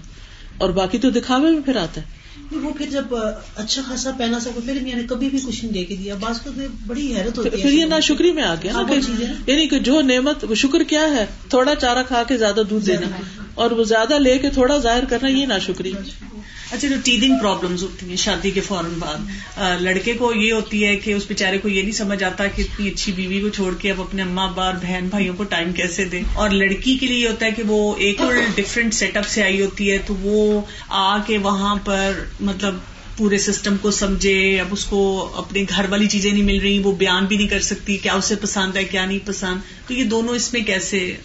اور باقی تو دکھاوے میں پھر آتا ہے۔ وہ پھر جب اچھا خاصا پہنا سکو پھر میں نے کبھی بھی کچھ نہیں دے کے دیا۔ بعض میں بڑی حیرت ہوتی ہے۔ پھر یہ نا شکری میں آ گیا نا ہاں، یعنی کہ جو نعمت شکر کیا ہے؟ تھوڑا چارہ کھا کے زیادہ دودھ دینا۔ اور وہ زیادہ لے کے تھوڑا ظاہر کرنا یہ نا شکری اچھا جو ٹیدنگ پرابلمس ہوتی ہیں شادی کے فوراً بعد لڑکے کو یہ ہوتی ہے کہ اس بےچارے کو یہ نہیں سمجھ آتا کہ اتنی اچھی بیوی کو چھوڑ کے اب اپنے اما ابا اور بہن بھائیوں کو ٹائم کیسے دیں؟ اور لڑکی کے لیے یہ ہوتا ہے کہ وہ ایک اور ڈفرینٹ سیٹ اپ سے آئی ہوتی ہے تو وہ آ کے وہاں پر مطلب پورے سسٹم کو سمجھے اب اس کو اپنے گھر والی چیزیں نہیں مل رہی وہ بیان بھی نہیں کر سکتی کیا اسے پسند ہے کیا نہیں پسند؟ تو یہ دونوں اس میں کیسے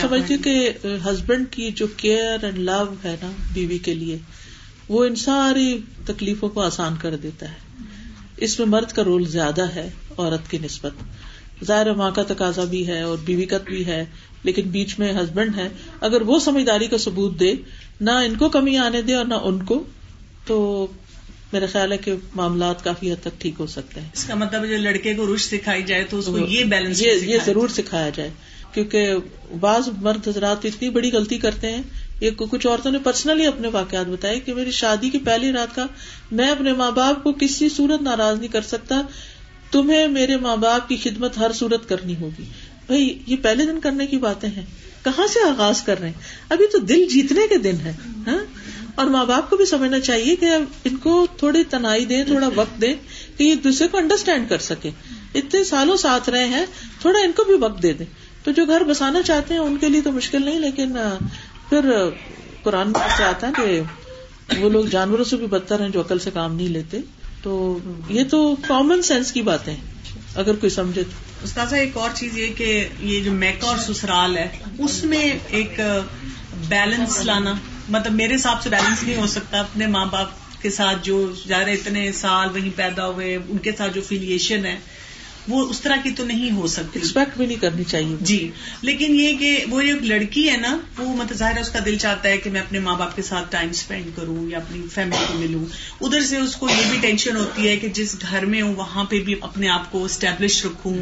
سمجھتی کہ ہسبینڈ کی جو کیئر اینڈ لو ہے نا بیوی کے لیے وہ ان ساری تکلیفوں کو آسان کر دیتا ہے۔ اس میں مرد کا رول زیادہ ہے عورت کی نسبت۔ ظاہر ماں کا تقاضا بھی ہے اور بیوی کا بھی ہے لیکن بیچ میں ہسبینڈ ہے۔ اگر وہ سمجھداری کا ثبوت دے نہ ان کو کمی آنے دے اور نہ ان کو تو میرا خیال ہے کہ معاملات کافی حد تک ٹھیک ہو سکتے ہیں۔ اس کا مطلب جو لڑکے کو روش سکھائی جائے تو اس کو یہ بیلنس یہ ضرور سکھایا جائے۔ کیونکہ بعض مرد حضرات اتنی بڑی غلطی کرتے ہیں کچھ عورتوں نے پرسنلی اپنے واقعات بتائے کہ میری شادی کی پہلی رات کا میں اپنے ماں باپ کو کسی صورت ناراض نہیں کر سکتا، تمہیں میرے ماں باپ کی خدمت ہر صورت کرنی ہوگی۔ بھائی، یہ پہلے دن کرنے کی باتیں ہیں۔ کہاں سے آغاز کر رہے ہیں؟ ابھی تو دل جیتنے کے دن ہے ہاں؟ اور ماں باپ کو بھی سمجھنا چاہیے کہ ان کو تھوڑی تنائی دیں، تھوڑا وقت دیں کہ ایک دوسرے کو انڈرسٹینڈ کر سکے اتنے سالوں ساتھ رہے ہیں، تھوڑا ان کو بھی وقت دے دیں۔ تو جو گھر بسانا چاہتے ہیں ان کے لیے تو مشکل نہیں، لیکن پھر قرآن میں سے آتا ہے کہ وہ لوگ جانوروں سے بھی بدتر ہیں جو عقل سے کام نہیں لیتے۔ تو یہ تو کامن سینس کی بات ہے اگر کوئی سمجھے تو۔ استاذہ، ایک اور چیز یہ کہ یہ جو میکا اور سسرال ہے، اس میں ایک بیلنس لانا مطلب میرے حساب سے بیلنس نہیں ہو سکتا۔ اپنے ماں باپ کے ساتھ جو جا رہے، اتنے سال وہیں پیدا ہوئے، ان کے ساتھ جو فیلیشن ہے وہ اس طرح کی تو نہیں ہو سکتی۔ ایکسپیکٹ بھی نہیں کرنی چاہیے۔ جی لیکن یہ کہ وہ ایک لڑکی ہے نا وہ مطلب ظاہر ہے اس کا دل چاہتا ہے کہ میں اپنے ماں باپ کے ساتھ ٹائم اسپینڈ کروں یا اپنی فیملی کو ملوں۔ ادھر سے اس کو یہ بھی ٹینشن ہوتی ہے کہ جس گھر میں ہوں وہاں پہ بھی اپنے آپ کو اسٹیبلش رکھوں۔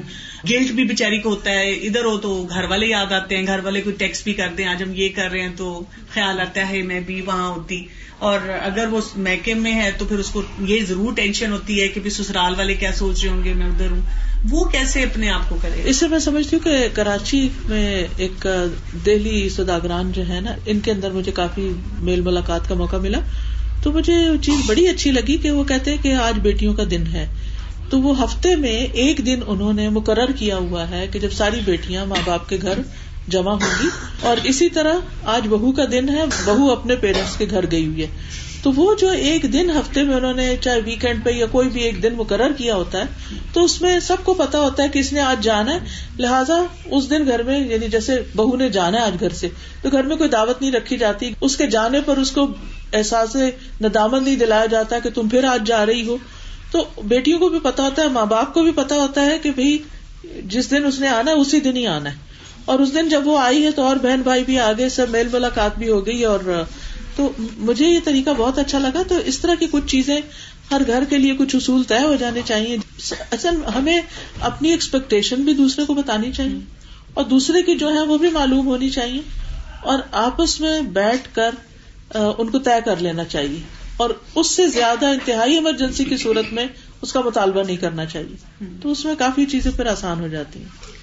گلٹ بھی بےچاری کو ہوتا ہے، ادھر ہو تو گھر والے یاد آتے ہیں، گھر والے کوئی ٹیکس بھی کرتے ہیں، آج ہم یہ کر رہے ہیں تو خیال آتا ہے، میں بھی وہاں ہوتی۔ اور اگر وہ میکے میں ہے تو پھر اس کو یہ ضرور ٹینشن ہوتی ہے کہ سسرال والے کیا سوچ رہے ہوں گے، میں ادھر ہوں۔ وہ کیسے اپنے آپ کو کرے؟ اس سے میں سمجھتی ہوں کہ کراچی میں ایک دہلی سوداگران جو ہے نا، ان کے اندر مجھے کافی میل ملاقات کا موقع ملا۔ تو مجھے چیز بڑی اچھی لگی کہ وہ کہتے ہیں کہ آج بیٹیوں کا دن ہے۔ تو وہ ہفتے میں ایک دن انہوں نے مقرر کیا ہوا ہے کہ جب ساری بیٹیاں ماں باپ کے گھر جمع ہوگی اور اسی طرح آج بہو کا دن ہے، بہو اپنے پیرنٹس کے گھر گئی ہوئی ہے۔ تو وہ جو ایک دن ہفتے میں انہوں نے چاہے ویکینڈ پہ یا کوئی بھی ایک دن مقرر کیا ہوتا ہے، تو اس میں سب کو پتا ہوتا ہے کہ اس نے آج جانا ہے۔ لہٰذا اس دن گھر میں یعنی جیسے بہو نے جانا ہے آج گھر سے، تو گھر میں کوئی دعوت نہیں رکھی جاتی۔ اس کے جانے پر اس کو احساس ندامت نہیں دلایا جاتا کہ تم پھر آج جا رہی ہو۔ تو بیٹیوں کو بھی پتا ہوتا ہے، ماں باپ کو بھی پتا ہوتا ہے کہ بھائی جس دن اس نے آنا ہے اسی دن ہی آنا ہے۔ اور اس دن جب وہ آئی ہے تو اور بہن بھائی بھی آگے، سب میل ملاقات بھی ہو گئی اور تو مجھے یہ طریقہ بہت اچھا لگا۔ تو اس طرح کی کچھ چیزیں ہر گھر کے لیے کچھ اصول طے ہو جانے چاہیے۔ اصل ہمیں اپنی ایکسپیکٹیشن بھی دوسرے کو بتانی چاہیے۔ اور دوسرے کی جو ہے وہ بھی معلوم ہونی چاہیے۔ اور آپس میں بیٹھ کر ان کو طے کر لینا چاہیے۔ اور اس سے زیادہ انتہائی ایمرجنسی کی صورت میں اس کا مطالبہ نہیں کرنا چاہیے۔ تو اس میں کافی چیزیں پھر آسان ہو جاتی ہیں۔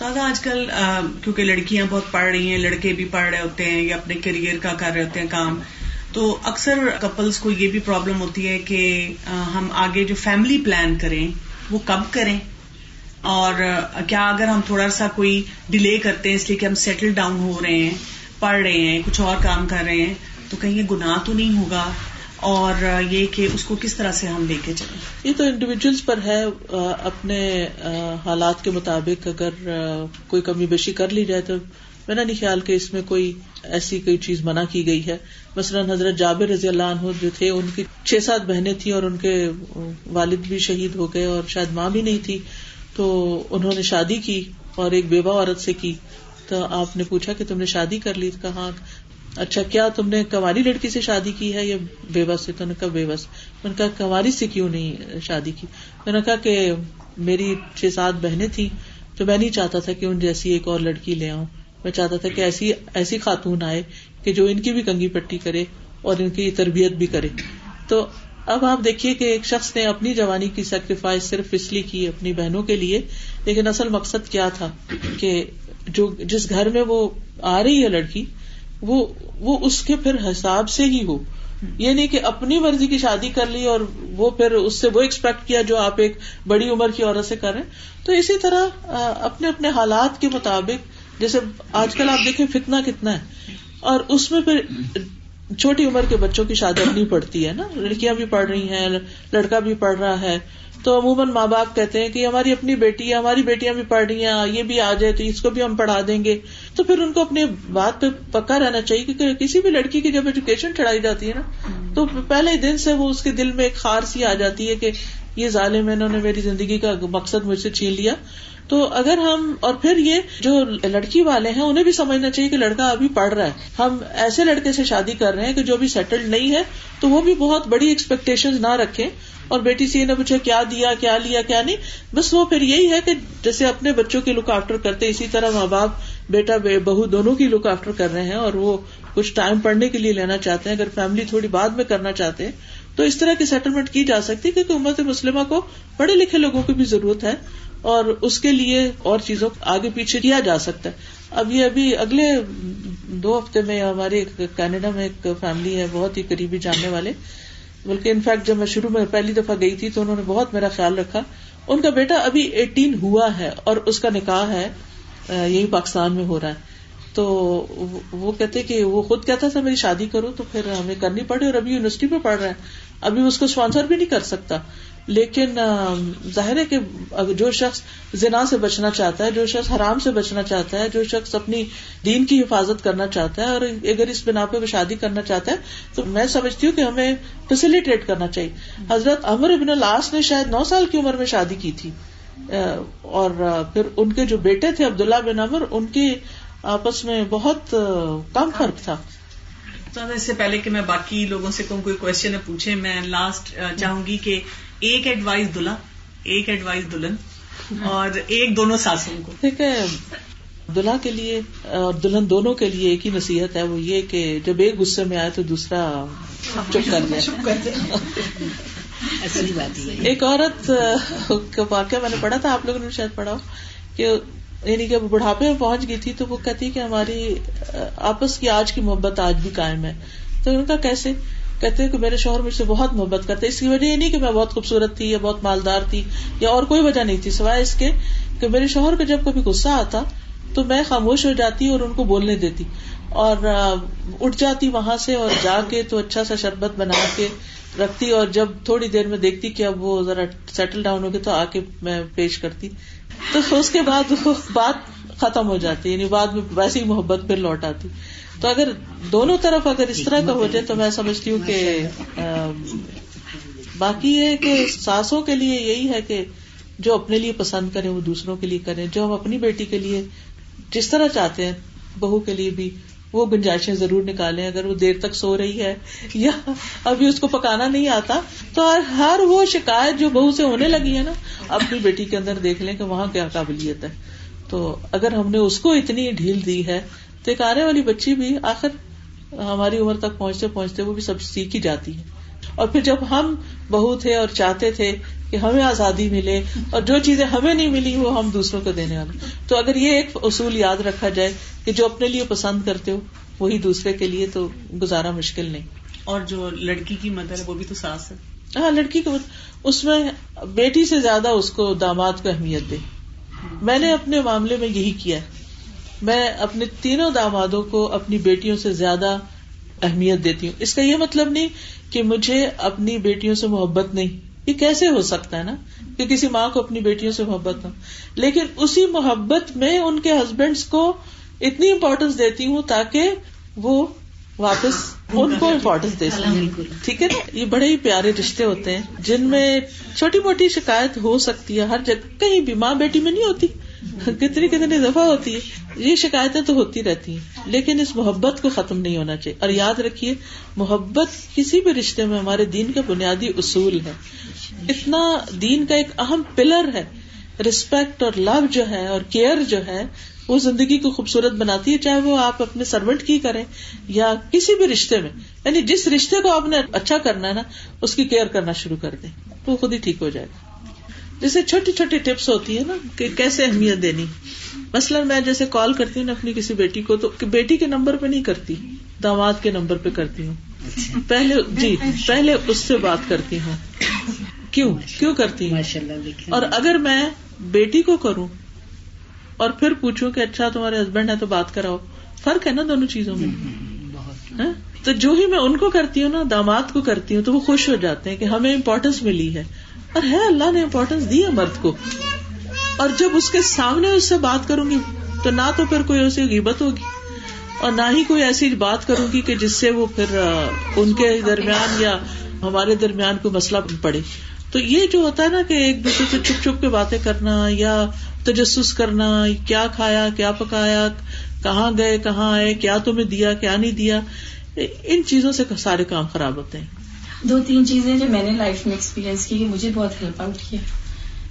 دادا آج کل کیونکہ لڑکیاں بہت پڑھ رہی ہیں لڑکے بھی پڑھ رہے ہوتے ہیں یا اپنے کیریئر کا کر رہے ہوتے ہیں کام تو اکثر کپلس کو یہ بھی پرابلم ہوتی ہے کہ ہم آگے جو فیملی پلان کریں وہ کب کریں؟ اور کیا اگر ہم تھوڑا سا کوئی ڈیلے کرتے ہیں اس لیے کہ ہم سیٹل ڈاؤن ہو رہے ہیں پڑھ رہے ہیں کچھ اور کام کر رہے ہیں تو کہیں یہ گناہ تو نہیں ہوگا؟ اور یہ کہ اس کو کس طرح سے ہم لے کے چلیں یہ تو انڈیویجلس پر ہے اپنے حالات کے مطابق اگر کوئی کمی بیشی کر لی جائے تو میرا نہیں خیال کہ اس میں کوئی ایسی کوئی چیز منع کی گئی ہے۔ مثلاً حضرت جابر رضی اللہ عنہ جو تھے، ان کی چھ سات بہنیں تھیں اور ان کے والد بھی شہید ہو گئے اور شاید ماں بھی نہیں تھی۔ تو انہوں نے شادی کی اور ایک بیوہ عورت سے کی۔ تو آپ نے پوچھا کہ تم نے شادی کر لی؟ کہاں اچھا کیا تم نے کماری لڑکی سے شادی کی ہے یا بے بس سے؟ تو نے کہا بے بس میں نے کہا کماری سے کیوں نہیں شادی کی؟ میں نے کہا کہ میری چھ سات بہنیں تھیں، تو میں نہیں چاہتا تھا کہ ان جیسی ایک اور لڑکی لے آؤں۔ میں چاہتا تھا کہ ایسی ایسی خاتون آئے کہ جو ان کی بھی کنگی پٹی کرے اور ان کی تربیت بھی کرے۔ تو اب آپ دیکھیے کہ ایک شخص نے اپنی جوانی کی سیکریفائس صرف اس لیے کی اپنی بہنوں کے لیے، لیکن اصل مقصد کیا تھا کہ جو، جس گھر میں وہ آ رہی ہے لڑکی وہ وہ اس کے پھر حساب سے ہی ہو۔ یہ نہیں کہ اپنی مرضی کی شادی کر لی اور وہ پھر اس سے وہ ایکسپیکٹ کیا جو آپ ایک بڑی عمر کی عورت سے کریں تو اسی طرح اپنے اپنے حالات کے مطابق، جیسے آج کل آپ دیکھیں فتنا کتنا ہے۔ اور اس میں پھر چھوٹی عمر کے بچوں کی شادی نہیں پڑتی ہے نا۔ لڑکیاں بھی پڑھ رہی ہیں، لڑکا بھی پڑھ رہا ہے۔ تو عموماً ماں باپ کہتے ہیں کہ ہماری اپنی بیٹی ہے ہماری بیٹیاں بھی پڑھ رہی ہیں یہ بھی آ جائے تو اس کو بھی ہم پڑھا دیں گے۔ تو پھر ان کو اپنی بات پہ پکا رہنا چاہیے کیونکہ کسی بھی لڑکی کی جب ایجوکیشن چڑھائی جاتی ہے نا، تو پہلے دن سے وہ اس کے دل میں ایک خار سی آ جاتی ہے کہ یہ ظالم انہوں نے میری زندگی کا مقصد مجھ سے چھین لیا۔ تو اگر ہم، اور پھر یہ جو لڑکی والے ہیں، انہیں بھی سمجھنا چاہیے کہ لڑکا ابھی پڑھ رہا ہے۔ ہم ایسے لڑکے سے شادی کر رہے ہیں کہ جو بھی سیٹلڈ نہیں ہے، تو وہ بھی بہت بڑی ایکسپیکٹیشن نہ رکھے اور بیٹی سے یہ نہ پوچھے کیا دیا، کیا لیا، کیا نہیں۔ بس وہ پھر یہی ہے کہ جیسے اپنے بچوں کی لک آفٹر کرتے اسی طرح ماں باپ، بیٹا بہو دونوں کی لک آفٹر کر رہے ہیں اور وہ کچھ ٹائم پڑھنے کے لیے لینا چاہتے ہیں۔ اگر فیملی تھوڑی بعد میں کرنا چاہتے ہیں، تو اس طرح کی سیٹلمنٹ کی جا سکتی ہے کیونکہ امت مسلمہ کو پڑھے لکھے لوگوں کی بھی ضرورت ہے اور اس کے لیے اور چیزوں آگے پیچھے کیا جا سکتا ہے۔ اب یہ ابھی اگلے دو ہفتے میں ہمارے کینیڈا میں ایک فیملی ہے، بہت ہی قریبی جاننے والے۔ بلکہ انفیکٹ جب میں شروع میں پہلی دفعہ گئی تھی تو انہوں نے بہت میرا خیال رکھا۔ ان کا بیٹا ابھی ایٹین ہوا ہے اور اس کا نکاح ہے یہی پاکستان میں ہو رہا ہے۔ تو وہ کہتے کہ وہ خود کہتا تھا میری شادی کرو تو پھر ہمیں کرنی پڑی اور ابھی یونیورسٹی میں پڑھ رہا ہے۔ ابھی اس کو اسپانسر بھی نہیں کر سکتا۔ لیکن ظاہر ہے کہ جو شخص زنا سے بچنا چاہتا ہے، جو شخص حرام سے بچنا چاہتا ہے، جو شخص اپنی دین کی حفاظت کرنا چاہتا ہے، اور اگر اس بنا پہ وہ شادی کرنا چاہتا ہے، تو میں سمجھتی ہوں کہ ہمیں فیسلٹیٹ کرنا چاہیے۔ حضرت امر ابن الاس نے شاید نو سال کی عمر میں شادی کی تھی۔ اور پھر ان کے جو بیٹے تھے، عبداللہ بن امر ان کی آپس میں بہت کم فرق تھا۔ اس سے پہلے کہ میں باقی لوگوں سے کوئی کوشچن پوچھے، میں لاسٹ چاہوں گی کہ ایک ایڈوائز دلہا ایک ایڈوائز دلہن اور ایک دونوں ساسوں کو۔ ٹھیک ہے۔ دلہا کے لیے اور دلہن دونوں کے لیے ایک ہی نصیحت ہے وہ یہ کہ جب ایک غصے میں آئے تو دوسرا چپ کر دیا ایک عورت کا واقعہ میں نے پڑھا تھا آپ لوگوں نے شاید پڑھا کہ یعنی کہ بڑھاپے میں پہنچ گئی تھی تو وہ کہتی کہ ہماری آپس کی آج کی محبت آج بھی قائم ہے۔ تو ان کا کیسے؟ کہتے ہیں کہ میرے شوہر مجھ سے بہت محبت کرتے اس کی وجہ یہ نہیں کہ میں بہت خوبصورت تھی یا بہت مالدار تھی یا اور کوئی وجہ نہیں تھی، سوائے اس کے کہ میرے شوہر کا جب کبھی غصہ آتا تو میں خاموش ہو جاتی اور ان کو بولنے دیتی اور اٹھ جاتی وہاں سے اور جا کے تو اچھا سا شربت بنا کے رکھتی اور جب تھوڑی دیر میں دیکھتی کہ اب وہ ذرا سیٹل ڈاؤن ہوگی تو آ کے میں پیش کرتی۔ تو اس کے بعد وہ بات ختم ہو جاتی یعنی بعد میں ویسی محبت پھر لوٹ آتی۔ تو اگر دونوں طرف اگر اس طرح کا ہو جائے تو میں سمجھتی ہوں کہ باقی یہ کہ ساسوں کے لیے یہی ہے کہ جو اپنے لیے پسند کریں، وہ دوسروں کے لیے کریں۔ جو ہم اپنی بیٹی کے لیے جس طرح چاہتے ہیں، بہو کے لیے بھی وہ گنجائشیں ضرور نکالیں۔ اگر وہ دیر تک سو رہی ہے یا ابھی اس کو پکانا نہیں آتا، تو ہر وہ شکایت جو بہو سے ہونے لگی ہے نا، اپنی بیٹی کے اندر دیکھ لیں کہ وہاں کیا قابلیت ہے۔ تو اگر ہم نے اس کو اتنی ڈھیل دی ہے تو ایک آنے والی بچی بھی آخر ہماری عمر تک پہنچتے پہنچتے وہ بھی سب سیکھ ہی جاتی ہے۔ اور پھر جب ہم بہو تھے اور چاہتے تھے کہ ہمیں آزادی ملے اور جو چیزیں ہمیں نہیں ملی وہ ہم دوسروں کو دینے والے۔ تو اگر یہ ایک اصول یاد رکھا جائے کہ جو اپنے لیے پسند کرتے ہو وہی دوسرے کے لیے تو گزارا مشکل نہیں۔ اور جو لڑکی کی مدر ہے وہ بھی تو ساس ہے۔ ہاں لڑکی کو اس میں بیٹی سے زیادہ اس کو داماد کو اہمیت دے۔ میں نے اپنے معاملے میں یہی کیا۔ میں اپنے تینوں دامادوں کو اپنی بیٹیوں سے زیادہ اہمیت دیتی ہوں۔ اس کا یہ مطلب نہیں کہ مجھے اپنی بیٹیوں سے محبت نہیں۔ یہ کیسے ہو سکتا ہے نا کہ کسی ماں کو اپنی بیٹیوں سے محبت ہو؟ لیکن اسی محبت میں ان کے ہسبینڈ کو اتنی امپورٹینس دیتی ہوں تاکہ وہ واپس ان کو امپورٹینس دے سکیں۔ ٹھیک ہے نا؟ یہ بڑے ہی پیارے رشتے ہوتے ہیں جن میں چھوٹی موٹی شکایت ہو سکتی ہے۔ ہر جگہ کہیں بھی ماں بیٹی میں نہیں ہوتی۔ کتنی کتنی دفعہ ہوتی ہے۔ یہ شکایتیں تو ہوتی رہتی ہیں، لیکن اس محبت کو ختم نہیں ہونا چاہیے۔ اور یاد رکھیے، محبت کسی بھی رشتے میں ہمارے دین کا بنیادی اصول ہے۔ اتنا دین کا ایک اہم پلر ہے۔ ریسپیکٹ اور لو جو ہے اور کیئر جو ہے، وہ زندگی کو خوبصورت بناتی ہے، چاہے وہ آپ اپنے سروینٹ کی کریں یا کسی بھی رشتے میں۔ یعنی جس رشتے کو آپ نے اچھا کرنا ہے نا، اس کی کیئر کرنا شروع کر دیں۔ تو خود ہی ٹھیک ہو جائے گا۔ جیسے چھوٹی چھوٹی ٹپس ہوتی ہے نا کہ کیسے اہمیت دینی۔ مثلاً میں جیسے کال کرتی ہوں نا اپنی کسی بیٹی کو تو بیٹی کے نمبر پہ نہیں کرتی داماد کے نمبر پہ کرتی ہوں۔ پہلے جی پہلے اس سے بات کرتی ہوں۔ کیوں؟ کیوں کرتی ہوں؟ اور اگر میں بیٹی کو کروں اور پھر پوچھوں کہ اچھا تمہارے ہسبینڈ ہے تو بات کراؤ فرق ہے نا دونوں چیزوں میں؟ ہاں؟ تو جو ہی میں ان کو کرتی ہوں نا داماد کو کرتی ہوں تو وہ خوش ہو جاتے ہیں کہ ہمیں امپورٹینس ملی ہے۔ اور ہے، اللہ نے امپورٹینس دی ہے مرد کو۔ اور جب اس کے سامنے اس سے بات کروں گی، تو نہ تو پھر کوئی اسے غیبت ہوگی، اور نہ ہی کوئی ایسی بات کروں گی کہ جس سے وہ پھر ان کے درمیان یا ہمارے درمیان کوئی مسئلہ پڑے۔ تو یہ جو ہوتا ہے نا کہ ایک دوسرے سے چھپ چھپ کے باتیں کرنا یا تجسس کرنا، کیا کھایا، کیا پکایا، کہاں گئے، کہاں آئے، کیا تمہیں دیا، کیا نہیں دیا، ان چیزوں سے سارے کام خراب ہوتے ہیں۔ دو تین چیزیں جو میں نے لائف میں ایکسپیرینس کی مجھے بہت ہیلپ آؤٹ کیا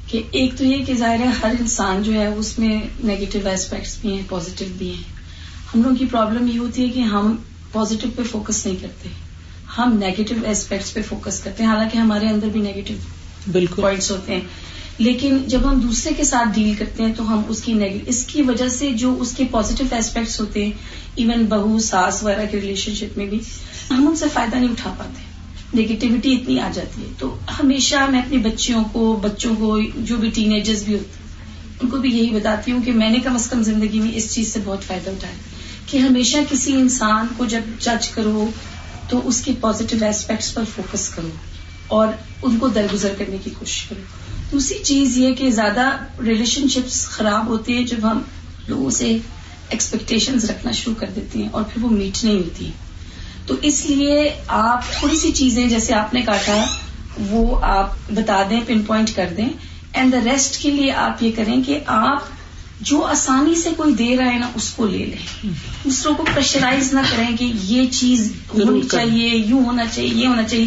کہ ایک تو یہ کہ ظاہر ہے ہر انسان جو ہے اس میں نیگیٹو ایسپیکٹس بھی ہیں پازیٹو بھی ہیں۔ ہم لوگوں کی پرابلم یہ ہوتی ہے کہ ہم پازیٹو پہ فوکس نہیں کرتے۔ ہم نیگیٹو ایسپیکٹس پہ فوکس کرتے ہیں۔ حالانکہ ہمارے اندر بھی نیگیٹو بالکل۔ پوائنٹس ہوتے ہیں۔ لیکن جب ہم دوسرے کے ساتھ ڈیل کرتے ہیں تو ہم اس کی اس کی وجہ سے جو اس کے پازیٹو ایسپیکٹس ہوتے ہیں ایون بہو ساس وغیرہ کے ریلیشن شپ میں بھی ہم ان سے فائدہ نہیں اٹھا پاتے۔ نگیٹیوٹی اتنی آ جاتی ہے۔ تو ہمیشہ میں اپنی بچیوں کو، بچوں کو، جو بھی ٹین ایجرز بھی ہوتے ان کو بھی یہی بتاتی ہوں کہ میں نے کم از کم زندگی میں اس چیز سے بہت فائدہ اٹھایا کہ ہمیشہ کسی انسان کو جب جج کرو تو اس کے پازیٹو ایسپیکٹس پر فوکس کرو اور ان کو درگزر کرنے کی کوشش کرو۔ دوسری چیز یہ کہ زیادہ ریلیشن شپس خراب ہوتے ہیں جب ہم لوگوں سے ایکسپیکٹیشن رکھنا شروع کر دیتے ہیں اور پھر وہ میٹ نہیں ہوتی۔ تو اس لیے آپ تھوڑی سی چیزیں جیسے آپ نے کہا تھا وہ آپ بتا دیں پن پوائنٹ کر دیں۔ اینڈ دا ریسٹ کے لیے آپ یہ کریں کہ آپ جو آسانی سے کوئی دے رہا ہے نا اس کو لے لیں۔ دوسروں کو پریشرائز نہ کریں کہ یہ چیز ہونی چاہیے یوں ہونا چاہیے یہ ہونا چاہیے۔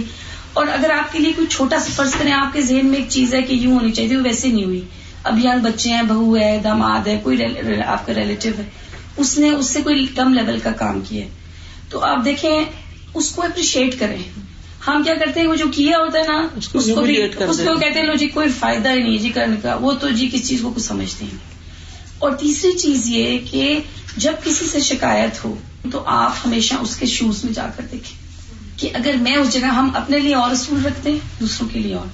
اور اگر آپ کے لیے کوئی چھوٹا سا فرض کریں آپ کے ذہن میں ایک چیز ہے کہ یوں ہونی چاہیے وہ ویسے نہیں ہوئی۔ اب یہاں بچے ہیں بہو ہے داماد ہے کوئی آپ کا ریلیٹو ہے۔ اس نے اس سے کوئی کم لیول کا کام کیا تو آپ دیکھیں اس کو اپریشیٹ کریں ہم کیا کرتے ہیں وہ جو کیا ہوتا ہے نا اس کو بھی اس کو کہتے ہیں لو جی کوئی فائدہ ہی نہیں جی کرنے کا۔ وہ تو جی کس چیز کو کچھ سمجھتے ہیں۔ اور تیسری چیز یہ کہ جب کسی سے شکایت ہو تو آپ ہمیشہ اس کے شوز میں جا کر دیکھیں کہ اگر میں اس جگہ ہم اپنے لیے اور اصول رکھتے ہیں دوسروں کے لیے اور۔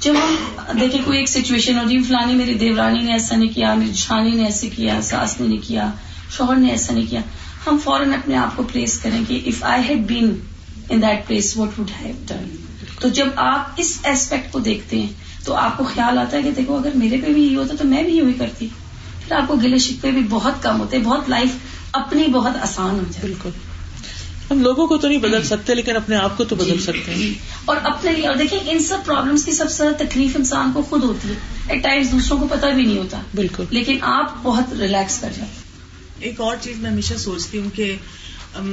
جب ہم دیکھیں کوئی ایک سچویشن ہو جی فلانی میری دیورانی نے ایسا نہیں کیا میری جھانی نے ایسے کیا ساس نے نہیں کیا شوہر نے ایسا نہیں کیا۔ ہم فوراً اپنے آپ کو پلیس کریں کہ if I had been in that place what would have done تو جب آپ اس ایسپیکٹ کو دیکھتے ہیں تو آپ کو خیال آتا ہے کہ دیکھو اگر میرے پہ بھی یہ ہوتا تو میں بھی یوں ہی کرتی۔ پھر آپ کو گلے شکوے بھی بہت کم ہوتے بہت لائف اپنی بہت آسان ہو جائے بالکل۔ ہم لوگوں کو تو نہیں بدل سکتے لیکن اپنے آپ کو تو بدل جی۔ سکتے ہیں۔ اور اپنے لیے اور دیکھیں ان سب پرابلمس کی سب سے زیادہ تکلیف انسان کو خود ہوتی ہے۔ ایٹ ٹائمز دوسروں کو پتہ بھی نہیں ہوتا۔ بالکل۔ لیکن آپ بہت ریلیکس کر جاتے ایک اور چیز میں ہمیشہ سوچتی ہوں کہ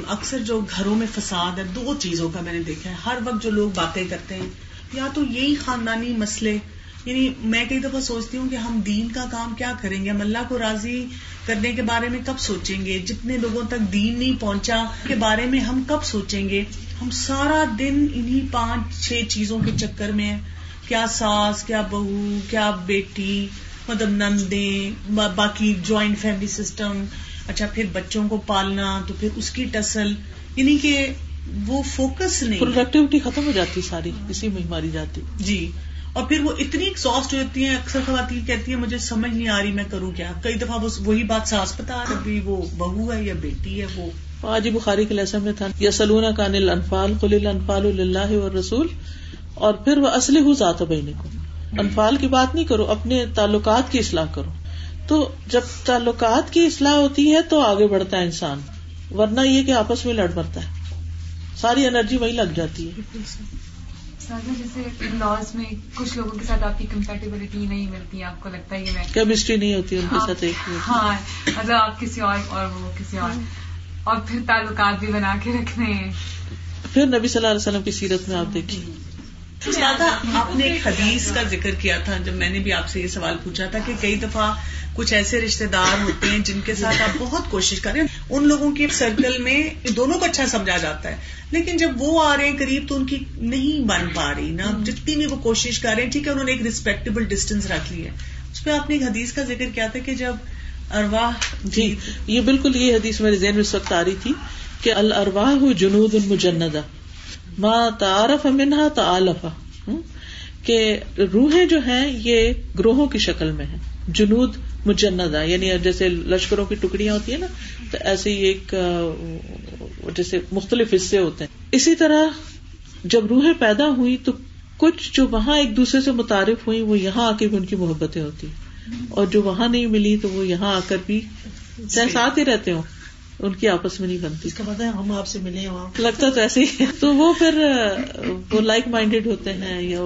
اکثر جو گھروں میں فساد ہے، دو چیزوں کا میں نے دیکھا ہے۔ ہر وقت جو لوگ باتیں کرتے ہیں، یا تو یہی خاندانی مسئلے یعنی میں کئی دفعہ سوچتی ہوں کہ ہم دین کا کام کیا کریں گے، ہم اللہ کو راضی کرنے کے بارے میں کب سوچیں گے؟ جتنے لوگوں تک دین نہیں پہنچا کے بارے میں ہم کب سوچیں گے؟ ہم سارا دن انہی پانچ چھ چیزوں کے چکر میں کیا ساس، کیا بہو، کیا بیٹی مطلب نندے باقی جوائنٹ فیملی سسٹم اچھا پھر بچوں کو پالنا تو پھر اس کی ٹسل یعنی کہ وہ فوکس نہیں۔ پروڈکٹیوٹی ختم ہو جاتی ساری اسی میں ماری جاتی۔ جی۔ اور پھر وہ اتنی ایکساسٹ ہو جاتی ہیں اکثر خواتین کہتی ہیں مجھے سمجھ نہیں آ رہی میں کروں کیا؟ کئی دفعہ وہی بات ساس پتا ابھی وہ بہو ہے یا بیٹی ہے وہ۔ آج بخاری کے لہسن میں تھا یا سلونا کا انل انفال خل انفال اللہ اور رسول اور پھر وہ اصلی ہو ذات بہنے کو انفال کی بات نہیں کرو اپنے تعلقات کی اصلاح کرو۔ تو جب تعلقات کی اصلاح ہوتی ہے تو آگے بڑھتا ہے انسان ورنہ یہ کہ آپس میں لڑ پڑتا ہے۔ ساری انرجی وہی لگ جاتی ہے۔ جیسے لاس میں کچھ لوگوں کے ساتھ آپ کی کمپیٹیبلٹی نہیں ملتی آپ کو لگتا ہے کیمسٹری نہیں ہوتی ان کے ہاں۔ ساتھ ہاں مطلب آپ کسی اور اور وہ کسی اور۔ اور پھر تعلقات بھی بنا کے رکھنے پھر نبی صلی اللہ علیہ وسلم کی سیرت میں آپ دیکھیے آپ نے ایک حدیث کا ذکر کیا تھا جب میں نے بھی آپ سے یہ سوال پوچھا تھا کہ کئی دفعہ کچھ ایسے رشتے دار ہوتے ہیں جن کے ساتھ آپ بہت کوشش کریں ان لوگوں کے سرکل میں دونوں کو اچھا سمجھا جاتا ہے۔ لیکن جب وہ آ رہے ہیں قریب تو ان کی نہیں بن پا رہی نا۔ جتنی بھی وہ کوشش کر رہے ہیں ٹھیک ہے انہوں نے ایک ریسپیکٹیبل ڈسٹینس رکھ لی ہے۔ اس پہ آپ نے ایک حدیث کا ذکر کیا تھا کہ جب ارواہ جی یہ بالکل یہ حدیث میرے ذہن میں اس وقت آ رہی تھی کہ الرواہ جنود المجندہ۔ ما تعارف منہا تعالفا کہ روحیں جو ہیں یہ گروہوں کی شکل میں ہیں۔ جنود مجندا یعنی جیسے لشکروں کی ٹکڑیاں ہوتی ہیں نا تو ایسے ہی ایک جیسے مختلف حصے ہوتے ہیں۔ اسی طرح جب روحیں پیدا ہوئی تو کچھ جو وہاں ایک دوسرے سے متعارف ہوئی وہ یہاں آ کے بھی ان کی محبتیں ہوتی اور جو وہاں نہیں ملی تو وہ یہاں آ کر بھی چاہے ساتھ ہی رہتے ہوں۔ ان کی آپس میں نہیں بنتی۔ اس کا پتا ہے ہم آپ سے ملے لگتا تو ایسے ہی تو وہ پھر وہ لائک مائنڈیڈ ہوتے ہیں یا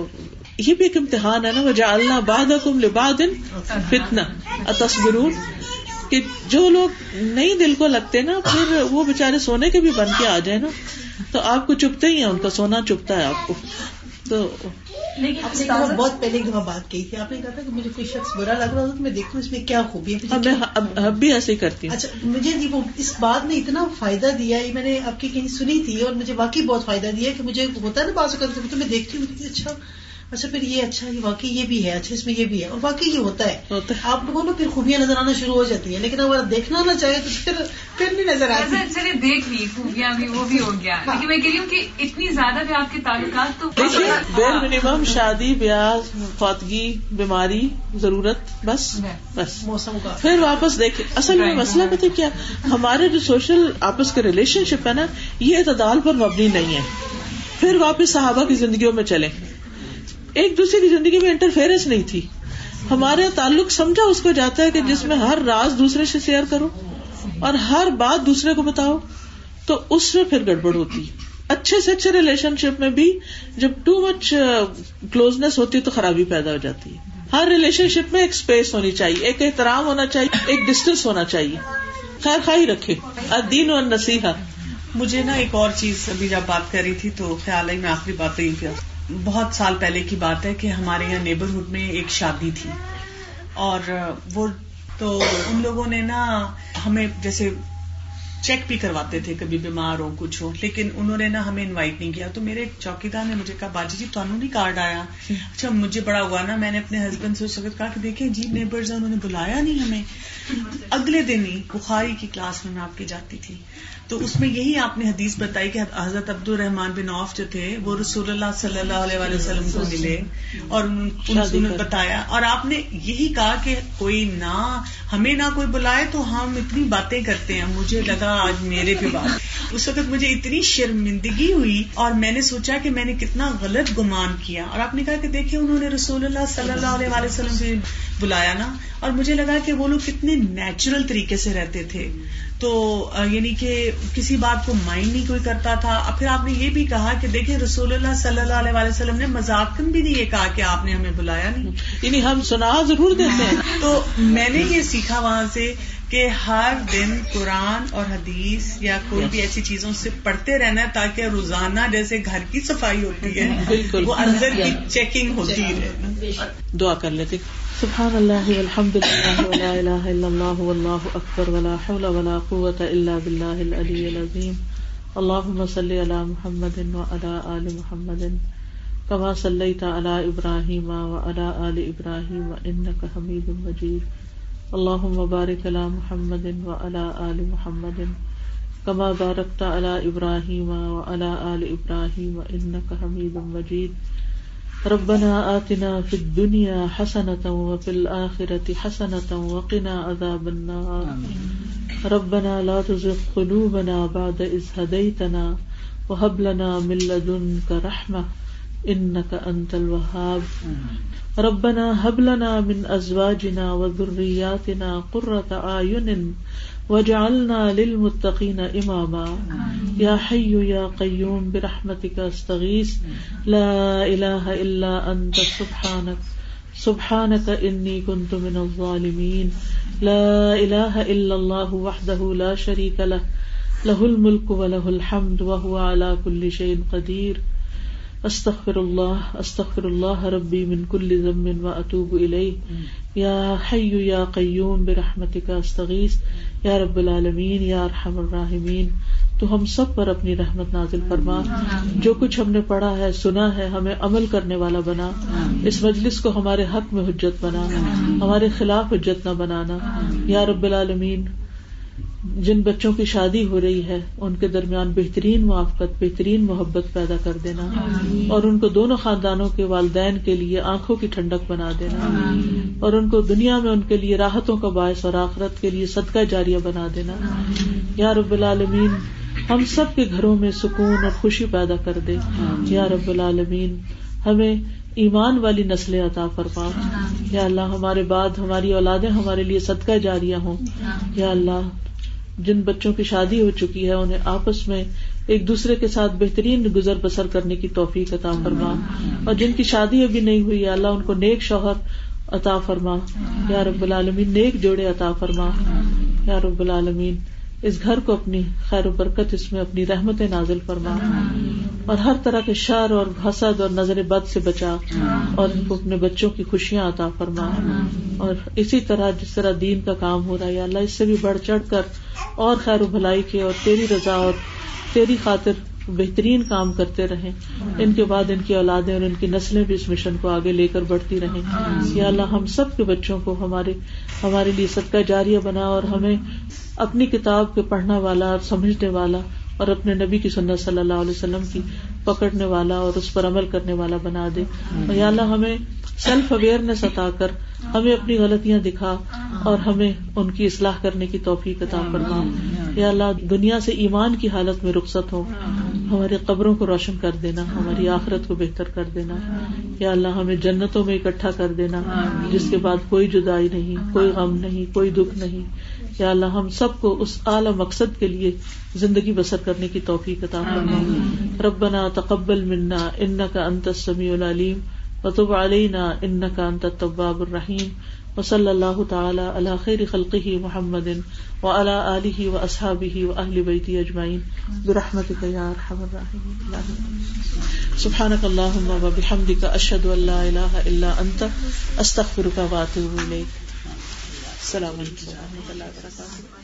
یہ بھی ایک امتحان ہے نا وہ جالنا باد لباد فتنا تصبرون کہ جو لوگ نہیں دل کو لگتے نا پھر وہ بےچارے سونے کے بھی بن کے آ جائے نا۔ تو آپ کو چپتے ہی ہیں ان کا سونا چپتا ہے آپ کو۔ تو بہت پہلے ایک دفعہ بات کی تھی۔ آپ نے کہا تھا کہ مجھے کوئی شخص برا لگ رہا تھا تو میں دیکھوں اس میں کیا خوبی ہے۔ اب بھی ایسے ہی کرتی ہوں۔ اچھا مجھے جی وہ اس بات نے اتنا فائدہ دیا میں نے آپ کی کہیں سنی تھی اور مجھے واقعی بہت فائدہ دیا کہ مجھے ہوتا ہے نا بات کرتے میں دیکھتی ہوں اچھا اچھا پھر یہ اچھا یہ واقعی یہ بھی ہے اچھا اس میں یہ بھی ہے اور واقعی یہ ہوتا ہے۔ آپ لوگوں کو پھر خوبیاں نظر آنا شروع ہو جاتی ہیں لیکن اگر دیکھنا نہ چاہے تو پھر پھر نہیں نظر آتی۔ چلیے دیکھ لی خوبیاں بھی وہ بھی ہو گیا۔ ہاں۔ لیکن میں کہہ رہی ہوں کہ اتنی زیادہ بھی آپ کے تعلقات تو بیر منیمم شادی بیاہ فوتگی بیماری ضرورت بس بس۔ موسم کا۔ پھر واپس دیکھے اصل میں مسئلہ پتہ کیا؟ ہمارے جو سوشل آپس کے ریلیشن شپ ہے نا یہ اعتدال پر مبنی نہیں ہے۔ پھر واپس صحابہ کی زندگیوں میں چلے ایک دوسرے کی زندگی میں انٹرفیئرنس نہیں تھی۔ ہمارے تعلق سمجھا اس کو جاتا ہے کہ جس میں ہر راز دوسرے سے شیئر کرو اور ہر بات دوسرے کو بتاؤ، تو اس میں پھر گڑبڑ ہوتی۔ اچھے سے اچھے ریلیشن شپ میں بھی جب ٹو مچ کلوزنس ہوتی ہے تو خرابی پیدا ہو جاتی۔ ہے ہر ریلیشن شپ میں ایک اسپیس ہونی چاہیے، ایک احترام ہونا چاہیے، ایک ڈسٹینس ہونا چاہیے۔ خیر، خائی رکھے۔ دین و نصیحا مجھے نا ایک اور چیز ابھی جب بات کر رہی تھی تو خیال ہے میں آخری بات رہی تھی بہت سال پہلے کی بات ہے کہ ہمارے یہاں نیبرہڈ میں ایک شادی تھی۔ اور وہ تو ان لوگوں نے نا ہمیں جیسے چیک بھی کرواتے تھے، کبھی بیمار ہو، کچھ ہو، لیکن انہوں نے نا ہمیں انوائٹ نہیں کیا۔ تو میرے چوکیدار نے مجھے کہا، باجی جی تمہیں نہیں کارڈ آیا؟ اچھا مجھے بڑا ہوا نا، میں نے اپنے ہسبینڈ سے اس وقت کہا کہ دیکھیں جی نیبرز انہوں نے بلایا نہیں ہمیں۔ اگلے دن ہی بخاری کی کلاس میں میں آپ کی جاتی تھی۔ تو اس میں یہی آپ نے حدیث بتائی کہ حضرت عبد الرحمان بن عوف جو تھے وہ رسول اللہ صلی اللہ علیہ وسلم کو ملے اور انہوں نے بتایا۔ اور آپ نے یہی کہا کہ کوئی نہ ہمیں نہ کوئی بلائے تو ہم اتنی باتیں کرتے ہیں۔ مجھے لگا آج میرے پہ بات۔ اس وقت مجھے اتنی شرمندگی ہوئی اور میں نے سوچا کہ میں نے کتنا غلط گمان کیا۔ اور آپ نے کہا کہ دیکھیں انہوں نے رسول اللہ صلی اللہ علیہ وسلم سے بلایا نا اور مجھے لگا کہ وہ لوگ کتنے نیچرل طریقے سے رہتے تھے۔ تو یعنی کہ کسی بات کو مائنڈ نہیں کوئی کرتا تھا۔ پھر آپ نے یہ بھی کہا کہ دیکھیں رسول اللہ صلی اللہ علیہ وسلم نے مذاق بھی نہیں یہ کہا کہ آپ نے ہمیں بلایا نہیں۔ یعنی ہم سنا ضرور دیتے ہیں۔ تو میں نے یہ سیکھا وہاں سے کہ ہر دن قرآن اور حدیث یا کوئی بھی ایسی چیزوں سے پڑھتے رہنا ہے تاکہ روزانہ جیسے گھر کی صفائی ہوتی ہے بالکل۔ وہ اندر کی چیکنگ ہوتی ہے دعا کر لیتے۔ سبحان اللہ والحمد للہ ولا الہ الا اللہ واللہ اکبر ولا حول ولا قوة الا باللہ العلی العظیم. اللہم صلی علی محمد وعلى آل محمد. کما صلیت علی ابراہیم وعلى آل ابراہیم انکا حمید مجید. اللہم بارک علی محمد وعلى آل محمد. کما بارکت علی ابراہیم وعلى آل ابراہیم انکا حمید مجید. ربنا آتنا في الدنيا حسنة وفي الآخرة حسنة وقنا عذاب النار. ربنا لا تزغ قلوبنا بعد إذ هديتنا وهب لنا من لدنك رحمة إنك أنت الوهاب ربنا هب لنا من أزواجنا وذرياتنا قرة أعين وجعلنا للمتقين اماما. یا حي یا قیوم برحمتك استغيث لا اله الا انت سبحانك سبحانك اني كنت من الظالمين لا اله الا الله وحده لا شريك له له الملك وله الحمد وهو على كل شيء قدير استغفر اللہ استغفر اللہ ربی من کل ذنب و اتوب الیہ. یا حی یا قیوم برحمتک استغیث. یا رب العالمین یا ارحم الراحمین. تو ہم سب پر اپنی رحمت نازل فرما. جو کچھ ہم نے پڑھا ہے سنا ہے ہمیں عمل کرنے والا بنا. اس مجلس کو ہمارے حق میں حجت بنا. ہمارے خلاف حجت نہ بنانا. یا رب العالمین جن بچوں کی شادی ہو رہی ہے ان کے درمیان بہترین موافقت بہترین محبت پیدا کر دینا اور ان کو دونوں خاندانوں کے والدین کے لیے آنکھوں کی ٹھنڈک بنا دینا اور ان کو دنیا میں ان کے لیے راحتوں کا باعث اور آخرت کے لیے صدقہ جاریہ بنا دینا۔ یا رب العالمین ہم سب کے گھروں میں سکون اور خوشی پیدا کر دے۔ یا رب العالمین ہمیں ایمان والی نسلیں عطا فرما۔ یا اللہ ہمارے بعد ہماری اولادیں ہمارے لیے صدقہ جاریہ ہوں۔ یا اللہ جن بچوں کی شادی ہو چکی ہے، انہیں آپس میں ایک دوسرے کے ساتھ بہترین گزر بسر کرنے کی توفیق عطا فرما۔ اور جن کی شادی ابھی نہیں ہوئی اللہ ان کو نیک شوہر عطا فرما۔ یا رب العالمین، نیک جوڑے عطا فرما۔ یا رب العالمین اس گھر کو اپنی خیر و برکت اس میں اپنی رحمت نازل فرما۔ اور ہر طرح کے شر اور حسد اور نظر بد سے بچا۔ اور ان کو اپنے بچوں کی خوشیاں عطا فرما۔ اور اسی طرح جس طرح دین کا کام ہو رہا ہے اللہ اس سے بھی بڑھ چڑھ کر اور خیر و بھلائی کے اور تیری رضا اور تیری خاطر بہترین کام کرتے رہے ان کے بعد ان کی اولادیں اور ان کی نسلیں بھی اس مشن کو آگے لے کر بڑھتی رہیں۔ یا اللہ، ہم سب کے بچوں کو ہمارے ہمارے لیے صدقہ جاریہ بنا اور ہمیں اپنی کتاب کے پڑھنے والا اور سمجھنے والا اور اپنے نبی کی سنت صلی اللہ علیہ وسلم کی پکڑنے والا اور اس پر عمل کرنے والا بنا دے۔ یا اللہ، ہمیں سیلف اویئرنیس عطا کر، ہمیں اپنی غلطیاں دکھا اور ہمیں ان کی اصلاح کرنے کی توفیق عطا فرما۔ یا اللہ، دنیا سے ایمان کی حالت میں رخصت ہو۔ ہماری قبروں کو روشن کر دینا ہماری آخرت کو بہتر کر دینا۔ یا اللہ ہمیں جنتوں میں اکٹھا کر دینا جس کے بعد کوئی جدائی نہیں کوئی غم نہیں کوئی دکھ نہیں۔ یا اللہ ہم سب کو اس اعلی مقصد کے لیے زندگی بسر کرنے کی توفیق عطا فرما ربنا تقبل منا انك انت السميع العليم وتب علينا انك انت التواب الرحيم وصلى الله تعالى على خير خلقه محمد وعلى اله واصحابه واهل بيته اجمعين برحمتك يا ارحم الراحمين سبحانك اللهم وبحمدك اشهد ان لا اله الا انت استغفرك واتوب اليك السلام علیکم و رحمۃ اللہ وبرکاتہ